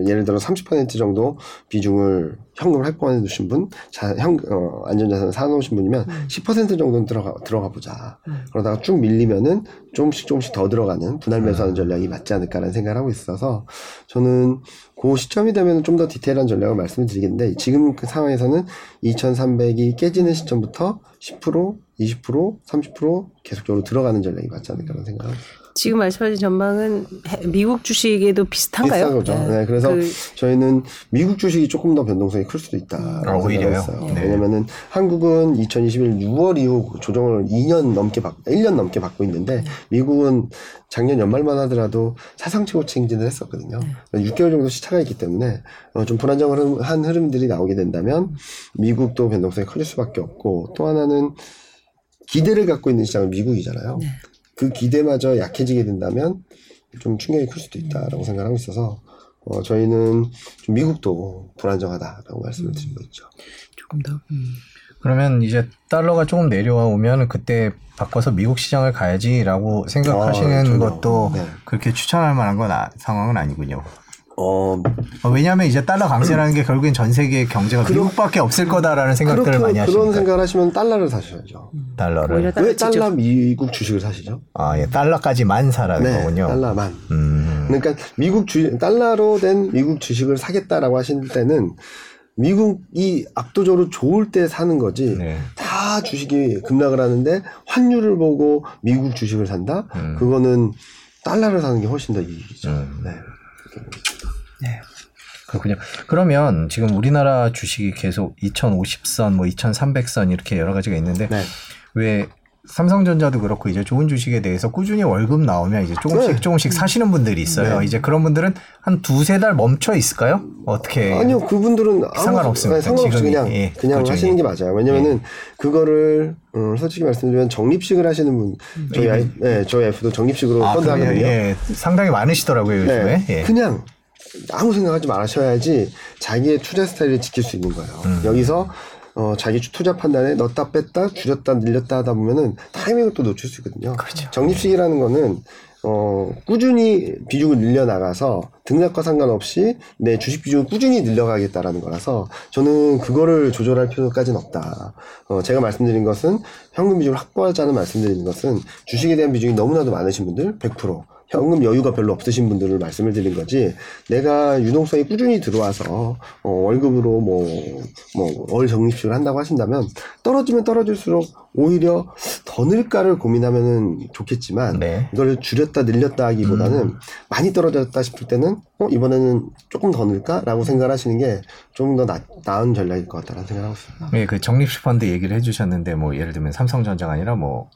예를 들어 30% 정도 비중을 현금을 할부해 두신 분, 자, 현, 어, 안전자산을 사놓으신 분이면 10% 정도는 들어가, 들어가 보자. 그러다가 쭉 밀리면은 조금씩 조금씩 더 들어가는 분할 매수하는 전략이 맞지 않을까라는 생각을 하고 있어서 저는 그 시점이 되면 좀 더 디테일한 전략을 말씀을 드리겠는데 지금 그 상황에서는 2,300이 깨지는 시점부터 10%, 20%, 30% 계속적으로 들어가는 전략이 맞지 않을까라는 생각을 합니다. 지금 말씀하신 전망은 해- 미국 주식에도 비슷한가요? 비슷한 거죠. 네, 그래서 그- 저희는 미국 주식이 조금 더 변동성이 클 수도 있다. 아, 오히려요? 네. 왜냐면은 한국은 2021 6월 이후 조정을 2년 넘게 받, 1년 넘게 받고 있는데 미국은 작년 연말만 하더라도 사상치 고치 행진을 했었거든요. 6개월 정도 시차가 있기 때문에 어, 좀 불안정한 흐름들이 나오게 된다면 미국도 변동성이 커질 수밖에 없고 또 하나는 기대를 갖고 있는 시장은 미국이잖아요. 그 기대마저 약해지게 된다면 좀 충격이 클 수도 있다라고 생각하고 있어서 어, 저희는 좀 미국도 불안정하다라고 말씀을 드리고 있죠. 조금 더. 음. 그러면 이제 달러가 조금 내려와 오면 그때 바꿔서 미국 시장을 가야지라고 생각하시는 아, 전혀. 것도 네. 그렇게 추천할 만한 건 아- 상황은 아니군요. 어, 어, 왜냐하면 이제 달러 강세라는 게 결국엔 전 세계 경제가 그럼- 미국밖에 없을 거다라는 생각들을 그렇게 많이 하시니까 그런 생각을 하시면 달러를 사셔야죠. 달러를 달러 왜 직접- 달러 미국 주식을 사시죠? 아, 예, 달러까지만 사라는 네, 거군요. 달러만. 음, 그러니까 미국 주 달러로 된 미국 주식을 사겠다라고 하실 때는 미국이 압도적으로 좋을 때 사는 거지. 네. 다 주식이 급락을 하는데 환율을 보고 미국 주식을 산다? 음. 그거는 달러를 사는 게 훨씬 더 이익이죠. 음. 네. 그렇군요. 그러면 지금 우리나라 주식이 계속 2050선, 뭐 2300선 이렇게 여러 가지가 있는데 네. 왜 삼성전자도 그렇고 이제 좋은 주식에 대해서 꾸준히 월급 나오면 이제 조금씩 네. 조금씩 사시는 분들이 있어요. 네. 이제 그런 분들은 한 두세 달 멈춰 있을까요? 어떻게? 아니요, 그분들은 상관없습니다. 네, 상관없이 그냥 예, 그냥 꾸준히. 하시는 게 맞아요. 왜냐면은 그거를 음, 솔직히 말씀드리면 적립식을 하시는 분 저희 아이, 예, 저희 F도 적립식으로 아, 펀드 그래요? 하거든요. 예, 상당히 많으시더라고요 요즘에. 네, 예. 그냥 아무 생각하지 마셔야지 자기의 투자 스타일을 지킬 수 있는 거예요. 음. 여기서 어, 자기 투자 판단에 넣었다 뺐다 줄였다 늘렸다 하다 보면은 타이밍을 또 놓칠 수 있거든요. 그렇죠. 적립식이라는 거는 어, 꾸준히 비중을 늘려나가서 등락과 상관없이 내 주식 비중을 꾸준히 늘려가겠다라는 거라서 저는 그거를 조절할 필요까지는 없다. 어, 제가 말씀드린 것은 현금 비중을 확보하자는 말씀드리는 것은 주식에 대한 비중이 너무나도 많으신 분들 100% 현금 여유가 별로 없으신 분들을 말씀을 드린 거지 내가 유동성이 꾸준히 들어와서 어, 월급으로 뭐뭐월 적립식을 한다고 하신다면 떨어지면 떨어질수록 오히려 더 늘까를 고민하면은 좋겠지만 네. 이걸 줄였다 늘렸다 하기보다는 음. 많이 떨어졌다 싶을 때는 어 이번에는 조금 더 늘까라고 생각을 하시는 게 좀 더 나은 전략일 것 같다는 생각을 하고 있습니다. 예, 그 적립식 펀드 얘기를 해주셨는데 뭐 예를 들면 삼성전자가 아니라 뭐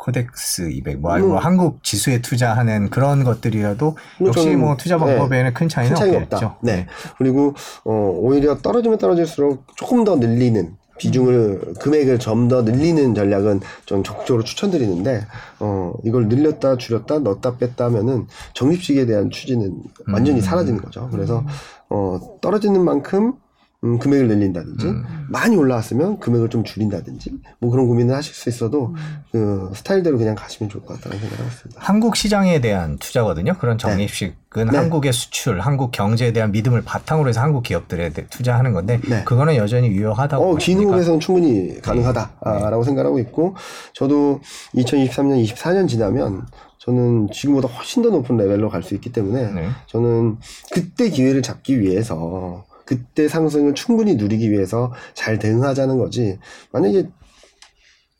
코덱스 200, 뭐, 아니, 뭐 음. 한국 지수에 투자하는 그런 것들이라도 역시 뭐 투자 방법에는 큰 차이는 큰 없겠죠. 없다. 네. 그리고 어 오히려 떨어지면 떨어질수록 조금 더 늘리는 비중을 금액을 좀 더 늘리는 전략은 좀 적극적으로 추천드리는데 어 이걸 늘렸다 줄였다 넣었다 뺐다 하면은 적립식에 대한 취지는 완전히 음. 사라지는 거죠. 그래서 어 떨어지는 만큼 음, 금액을 늘린다든지 음. 많이 올라왔으면 금액을 좀 줄인다든지 뭐 그런 고민을 하실 수 있어도 그 스타일대로 그냥 가시면 좋을 것 같다는 생각을 하고 있습니다. 한국 시장에 대한 투자거든요. 그런 적립식은 네. 한국의 수출, 한국 경제에 대한 믿음을 바탕으로 해서 한국 기업들에 대- 투자하는 건데 네. 그거는 여전히 유효하다고 어? 기능에서는 충분히 가능하다라고 생각하고 있고, 저도 2023년, 24년 지나면 저는 지금보다 훨씬 더 높은 레벨로 갈 수 있기 때문에 네. 저는 그때 기회를 잡기 위해서 그때 상승을 충분히 누리기 위해서 잘 대응하자는 거지. 만약에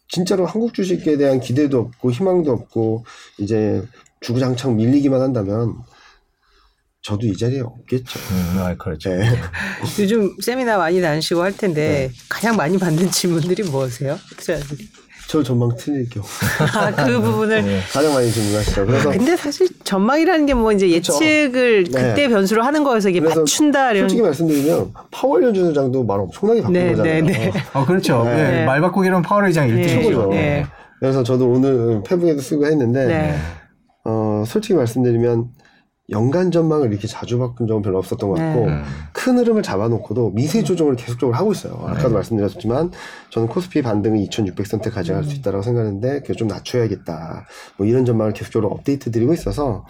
진짜로 한국 주식에 대한 기대도 없고 희망도 없고 이제 주구장창 밀리기만 한다면 저도 이 자리에 없겠죠. 음, 아, 그렇죠. 네. 요즘 세미나 많이 다니시고 할 텐데 네. 가장 많이 받는 질문들이 뭐세요? 투자자들이? 저 전망 틀릴 경우 아, 그 부분을 네. 가장 많이 질문하시죠. 그래서 근데 사실 전망이라는 게 뭐 이제 그쵸. 예측을 네. 그때 변수로 하는 거여서 이게 맞춘다 이런 솔직히 말씀드리면 파월 연준장도 말 엄청나게 바꾼 네, 거잖아요. 네, 네. 어, 그렇죠. 네. 네. 말 바꾸기로는 파월 의장 네. 1등이죠. 최고죠. 네. 그래서 저도 오늘 페북에도 쓰고 했는데 네. 어, 솔직히 말씀드리면 연간 전망을 이렇게 자주 바꾼 적은 별로 없었던 것 같고 네. 큰 흐름을 잡아놓고도 미세 조정을 계속적으로 하고 있어요. 아까도 말씀드렸지만 저는 코스피 반등을 2,600선대 가져갈 수 있다고 생각하는데 그걸 좀 낮춰야겠다. 뭐 이런 전망을 계속적으로 업데이트 드리고 있어서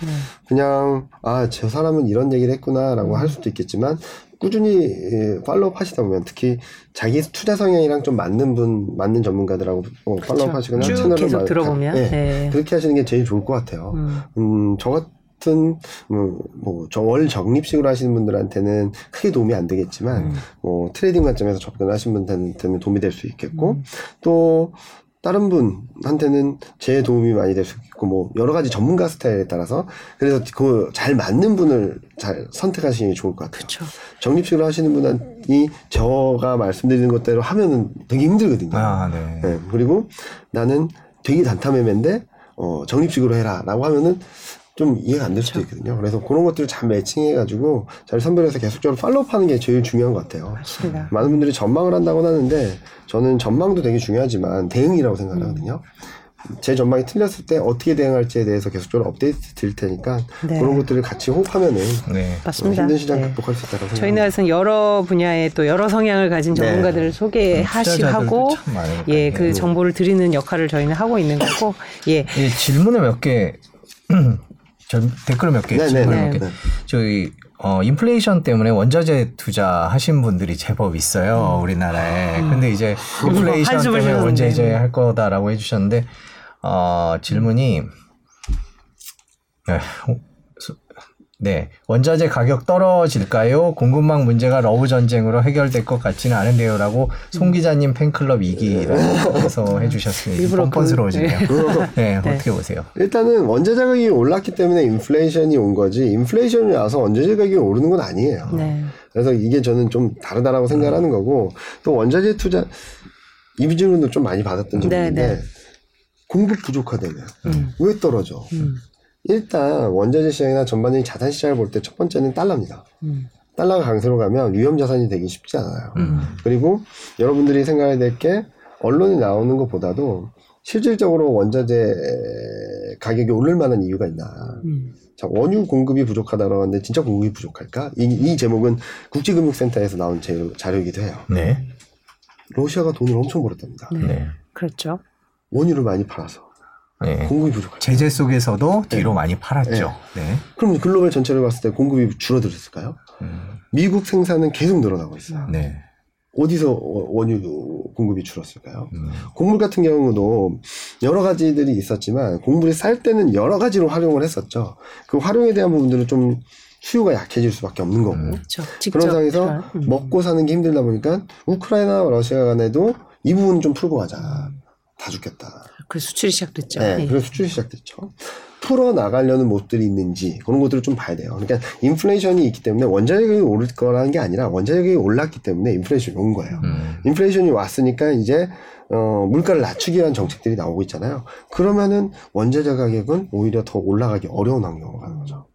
그냥 아 저 사람은 이런 얘기를 했구나라고 할 수도 있겠지만 꾸준히 예, follow 하시다 보면 특히 자기 투자 성향이랑 좀 맞는 분 맞는 전문가들하고 어, follow 하시거나 쭉 채널을 계속 마- 들어보면, 예, 네. 그렇게 하시는 게 제일 좋을 것 같아요. 음. 음, 저같은, 뭐, 뭐, 저 월 적립식으로 하시는 분들한테는 크게 도움이 안 되겠지만, 음. 뭐, trading 관점에서 접근하신 분들한테는 도움이 될 수 있겠고, 음. 또, 다른 분한테는 제 도움이 많이 될 수 있고, 뭐, 여러 가지 전문가 스타일에 따라서, 그래서 그 잘 맞는 분을 잘 선택하시는 게 좋을 것 같아요. 그렇죠. 적립식으로 하시는 분이 저가 말씀드리는 것대로 하면은 되게 힘들거든요. 아, 네. 네, 그리고 나는 되게 단타 매매인데 어, 적립식으로 해라라고 하면은 좀 이해가 안 될 수도 있거든요. 그래서 그런 것들을 잘 매칭해가지고 잘 선별해서 계속적으로 팔로우하는 게 제일 중요한 것 같아요. 맞습니다. 많은 분들이 전망을 한다고 하는데 저는 전망도 되게 중요하지만 대응이라고 생각하거든요. 제 전망이 틀렸을 때 어떻게 대응할지에 대해서 계속적으로 업데이트 드릴 테니까 네. 그런 것들을 같이 호흡하면은 네. 맞습니다. 힘든 시장 네. 극복할 수 있다고 생각합니다. 저희는 하여튼 여러 분야의 또 여러 성향을 가진 네. 전문가들을 소개하시고 투자자들도 참 많으니까요. 예, 그 정보를 드리는 역할을 저희는 하고 있는 거고 예. 이 질문을 몇 개, 저 댓글 몇 개, 네, 네, 질문 네. 몇 개. 네. 저희 어 인플레이션 때문에 원자재 투자 하신 분들이 제법 있어요 우리나라에. 근데 이제 인플레이션 때문에. 원자재 할 거다라고 해주셨는데 어 질문이 네, 수- 네 원자재 가격 떨어질까요? 공급망 문제가 러우 전쟁으로 해결될 것 같지는 않은데요 라고 송 기자님 팬클럽 이기라서 해주셨습니다. 일부러 그- 뻔뻔스러워지네요. 네, 어떻게 보세요? 일단은 원자재 가격이 올랐기 때문에 인플레이션이 온 거지 인플레이션이 와서 원자재 가격이 오르는 건 아니에요. 네. 그래서 이게 저는 좀 다르다라고 생각하는 거고 또 원자재 투자 이 질문도 좀 많이 받았던 네, 질문인데 네. 공급 부족하다면 음. 왜 떨어져? 음. 일단 원자재 시장이나 전반적인 자산 시장을 볼 때 첫 번째는 달러입니다. 음. 달러가 강세로 가면 위험 자산이 되기 쉽지 않아요. 음. 그리고 여러분들이 생각해야 될 게 언론이 나오는 것보다도 실질적으로 원자재 가격이 오를 만한 이유가 있나. 음. 자, 원유 공급이 부족하다고 하는데 진짜 공급이 부족할까? 이, 이 제목은 국제금융센터에서 나온 제- 자료이기도 해요. 네, 러시아가 돈을 엄청 벌었답니다. 네. 네, 그렇죠. 원유를 많이 팔아서 네. 공급이 부족할까? 제재 속에서도 뒤로 많이 팔았죠. 네. 그럼 글로벌 전체를 봤을 때 공급이 줄어들었을까요? 음, 미국 생산은 계속 늘어나고 있어요. 네. 어디서 워- 원유 공급이 줄었을까요? 음, 곡물 같은 경우도 여러 가지들이 있었지만 곡물이 쌀 때는 여러 가지로 활용을 했었죠. 그 활용에 대한 부분들은 좀 수요가 약해질 수밖에 없는 거고. 그렇죠. 직접 그런 상황에서 필요한- 음. 먹고 사는 게 힘들다 보니까 우크라이나 러시아 간에도 이 부분 좀 풀고 가자. 다 죽겠다. 그 수출이 시작됐죠. 네, 예. 그래서 수출이 시작됐죠. 풀어 나가려는 모습들이 있는지 그런 것들을 좀 봐야 돼요. 그러니까 인플레이션이 있기 때문에 원자력이 오를 거라는 게 아니라 원자력이 올랐기 때문에 인플레이션이 온 거예요. 음, 인플레이션이 왔으니까 이제 어, 물가를 낮추기 위한 정책들이 나오고 있잖아요. 그러면은 원자재 가격은 오히려 더 올라가기 어려운 환경으로 가는 거죠.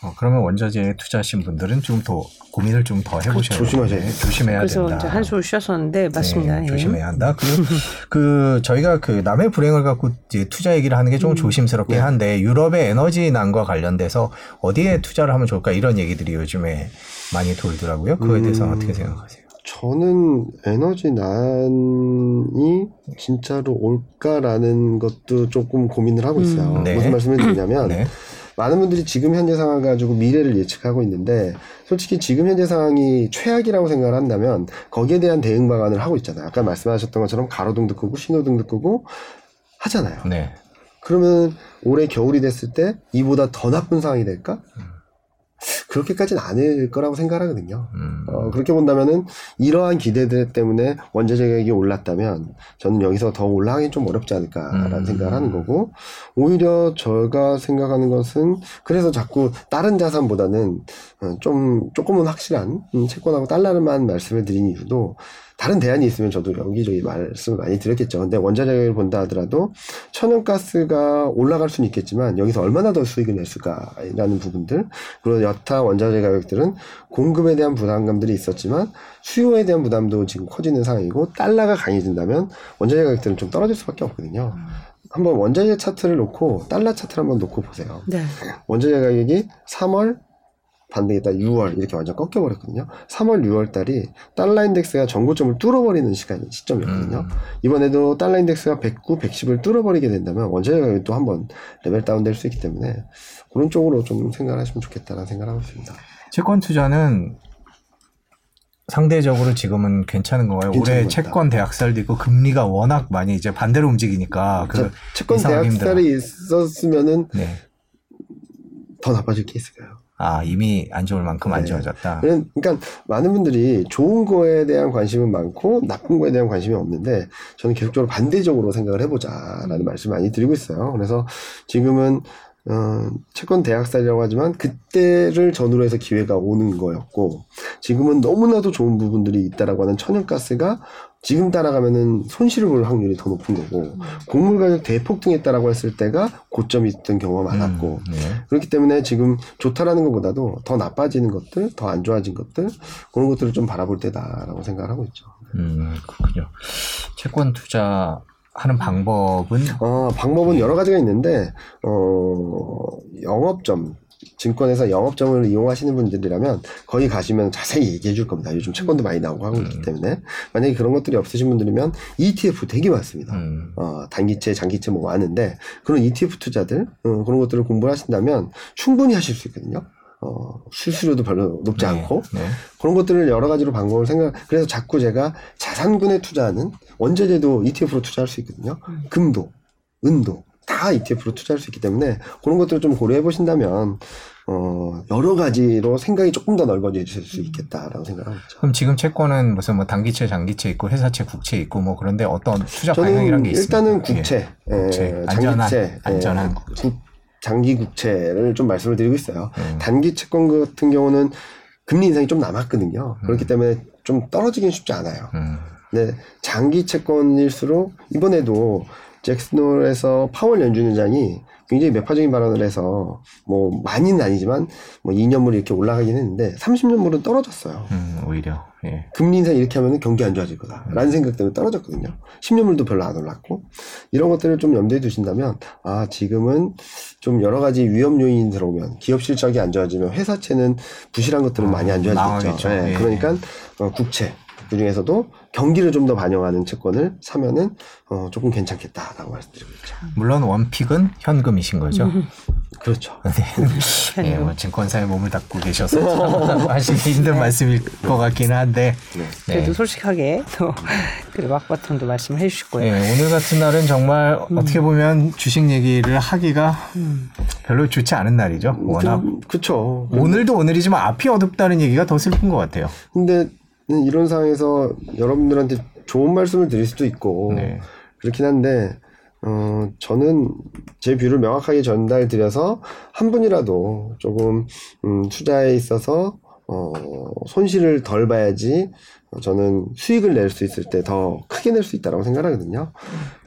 어, 그러면 원자재에 투자하신 분들은 좀 더 고민을 좀 더 해보셔야 조심하셔야 돼요. 돼요. 조심해야 그래서 된다. 이제 한숨을 쉬었었는데 맞습니다. 네, 예. 조심해야 한다. 그리고 그 저희가 그 남의 불행을 갖고 이제 투자 얘기를 하는 음. 게 조금 조심스럽긴 네. 한데 유럽의 에너지 난과 관련돼서 어디에 투자를 하면 좋을까 이런 얘기들이 요즘에 많이 돌더라고요. 그거에 대해서 음. 어떻게 생각하세요? 저는 에너지 난이 진짜로 올까라는 것도 조금 고민을 하고 있어요. 음. 네. 무슨 말씀을 드리냐면 네. 많은 분들이 지금 현재 상황 가지고 미래를 예측하고 있는데 솔직히 지금 현재 상황이 최악이라고 생각을 한다면 거기에 대한 대응 방안을 하고 있잖아요. 아까 말씀하셨던 것처럼 가로등도 끄고 신호등도 끄고 하잖아요. 네. 그러면 올해 겨울이 됐을 때 이보다 더 나쁜 상황이 될까? 그렇게까지는 아닐 거라고 생각하거든요. 음. 어, 그렇게 본다면은 이러한 기대들 때문에 원자재 가격이 올랐다면 저는 여기서 더 올라가기 좀 어렵지 않을까라는 음. 생각을 하는 거고 오히려 제가 생각하는 것은 그래서 자꾸 다른 자산보다는 어, 좀 조금은 확실한 음, 채권하고 달러를만 말씀을 드린 이유도 다른 대안이 있으면 저도 여기저기 말씀을 많이 드렸겠죠. 근데 원자재를 본다 하더라도 천연가스가 올라갈 수는 있겠지만 여기서 얼마나 더 수익을 냈을까라는 부분들 그리고 여타 원자재 가격들은 공급에 대한 부담감들이 있었지만 수요에 대한 부담도 지금 커지는 상황이고 달러가 강해진다면 원자재 가격들은 좀 떨어질 수밖에 없거든요. 한번 원자재 차트를 놓고 달러 차트를 한번 놓고 보세요. 네. 원자재 가격이 3월 반대에다 6월 이렇게 완전 꺾여버렸거든요. 3월, 6월 달이 달러 인덱스가 전고점을 뚫어버리는 시간 시점이었거든요. 음. 이번에도 달러 인덱스가 109, 110을 뚫어버리게 된다면 원자재 가격이 또 한번 레벨 다운될 수 있기 때문에 그런 쪽으로 좀 생각을 하시면 좋겠다는 생각을 하고 있습니다. 채권 투자는 상대적으로 지금은 괜찮은? 괜찮은 올해. 채권 대학살도 있고 금리가 워낙 많이 이제 반대로 움직이니까 그 자, 채권 대학살이 있었으면은 네. 더 나빠질 게 있을까요? 아 이미 안 좋을 만큼 안 네. 좋아졌다. 그러니까 많은 분들이 좋은 거에 대한 관심은 많고 나쁜 거에 대한 관심이 없는데 저는 계속적으로 반대적으로 생각을 해보자라는 말씀 많이 드리고 있어요. 그래서 지금은 어, 채권 대학살이라고 하지만 그때를 전후로 해서 기회가 오는 거였고 지금은 너무나도 좋은 부분들이 있다라고 하는 천연가스가 지금 따라가면은 손실을 볼 확률이 더 높은 거고 곡물 가격 대폭등했다라고 했을 때가 고점이 있던 경우가 많았고 음, 네. 그렇기 때문에 지금 좋다라는 것보다도 더 나빠지는 것들, 더 안 좋아진 것들 그런 것들을 좀 바라볼 때다라고 생각을 하고 있죠. 음, 그렇군요. 채권 투자 하는 방법은 어, 방법은 여러 가지가 있는데 어, 영업점 증권에서 영업점을 이용하시는 분들이라면 거기 가시면 자세히 얘기해 줄 겁니다. 요즘 채권도 많이 나오고 하고 있기 때문에 만약에 그런 것들이 없으신 분들이면 ETF 되게 많습니다. 음, 어, 단기채, 장기채 뭐 많은데 그런 ETF 투자들 어, 그런 것들을 공부를 하신다면 충분히 하실 수 있거든요. 어, 수수료도 별로 높지 네, 않고 네. 그런 것들을 여러 가지로 방법을 생각. 그래서 자꾸 제가 자산군에 투자하는 원자재도 ETF로 투자할 수 있거든요. 금도, 은도 다 ETF로 투자할 수 있기 때문에 그런 것들을 좀 고려해 보신다면 어, 여러 가지로 생각이 조금 더 넓어질 수 있겠다라고 생각하고 있죠. 그럼 지금 채권은 무슨 뭐 단기채, 장기채 있고 회사채, 국채 있고 뭐 그런데 어떤 투자 방향이란 게 있습니까? 일단은 예. 국채, 국채. 예, 안전한, 장기채, 안전한 예, 국채. 국- 장기 국채를 좀 말씀을 드리고 있어요. 음. 단기 채권 같은 경우는 금리 인상이 좀 남았거든요. 그렇기 때문에 좀 떨어지긴 쉽지 않아요. 음, 네, 장기 채권일수록 이번에도 잭스놀에서 파월 연준위원장이 굉장히 매파적인 발언을 해서 뭐 많이는 아니지만 뭐 2년물이 이렇게 올라가긴 했는데 30년물은 떨어졌어요. 음, 오히려 예. 금리 인상 이렇게 하면 경기 안 좋아질 거다라는 생각 때문에 떨어졌거든요. 10년물도 별로 안 올랐고 이런 것들을 좀 염두에 두신다면 아 지금은 좀 여러 가지 위험 요인이 들어오면 기업 실적이 안 좋아지면 회사채는 부실한 것들은 아, 많이 안 좋아지겠죠. 망하겠죠. 네, 예. 그러니까 어, 국채 그 중에서도 경기를 좀 더 반영하는 채권을 사면은 어, 조금 괜찮겠다라고 말씀드리고 있죠. 물론 원픽은 현금이신 거죠. 그렇죠. 네. 예, 뭐 증권사에 몸을 닫고 계셔서 참 하시기 힘든 말씀일 것 같기는 한데. 그래도 네. 솔직하게 또 그리고 rock bottom도 말씀을 해주시고요. 예, 오늘 같은 날은 정말 어떻게 보면 주식 얘기를 하기가 별로 좋지 않은 날이죠. 워낙 좀, 그쵸. 오늘도 오늘이지만 앞이 어둡다는 얘기가 더 슬픈 것 같아요. 근데 이런 상황에서 여러분들한테 좋은 말씀을 드릴 수도 있고 네. 그렇긴 한데 어 저는 제 view를 명확하게 전달드려서 한 분이라도 조금 음, 투자에 있어서 어 손실을 덜 봐야지 저는 수익을 낼 수 있을 때 더 크게 낼 수 있다라고 생각하거든요.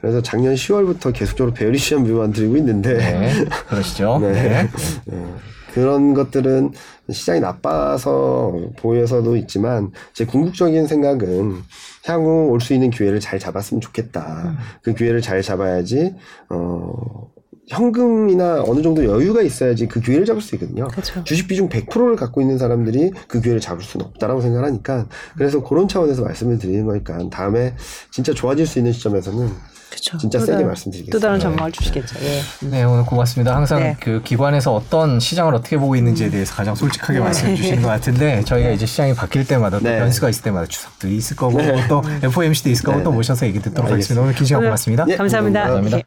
그래서 작년 10월부터 계속적으로 베어리시한 뷰만 드리고 있는데 네, 그러시죠. 네. 네. 예, 그런 것들은 시장이 나빠서 보여서도 있지만 제 궁극적인 생각은 향후 올 수 있는 기회를 잘 잡았으면 좋겠다. 그 기회를 잘 잡아야지 어 현금이나 어느 정도 여유가 있어야지 그 기회를 잡을 수 있거든요. 그렇죠. 주식 비중 100%를 갖고 있는 사람들이 그 기회를 잡을 수는 없다라고 생각하니까 그래서 그런 차원에서 말씀을 드리는 거니까 다음에 진짜 좋아질 수 있는 시점에서는 그렇죠. 진짜 또 세게 다른- 말씀드리겠습니다. 또 다른 전망을 주시겠죠. 예. 네, 오늘 고맙습니다. 항상 네. 그 기관에서 어떤 시장을 어떻게 보고 있는지에 대해서 가장 솔직하게 네. 말씀해 주시는 것 같은데 저희가 이제 시장이 바뀔 때마다 또 네. 변수가 있을 때마다 추석도 있을 거고 또 FOMC도 있을 거고 네, 또 네. 모셔서 얘기 듣도록. 하겠습니다. 오늘 긴 시간 고맙습니다. 예, 감사합니다. 감사합니다. 예.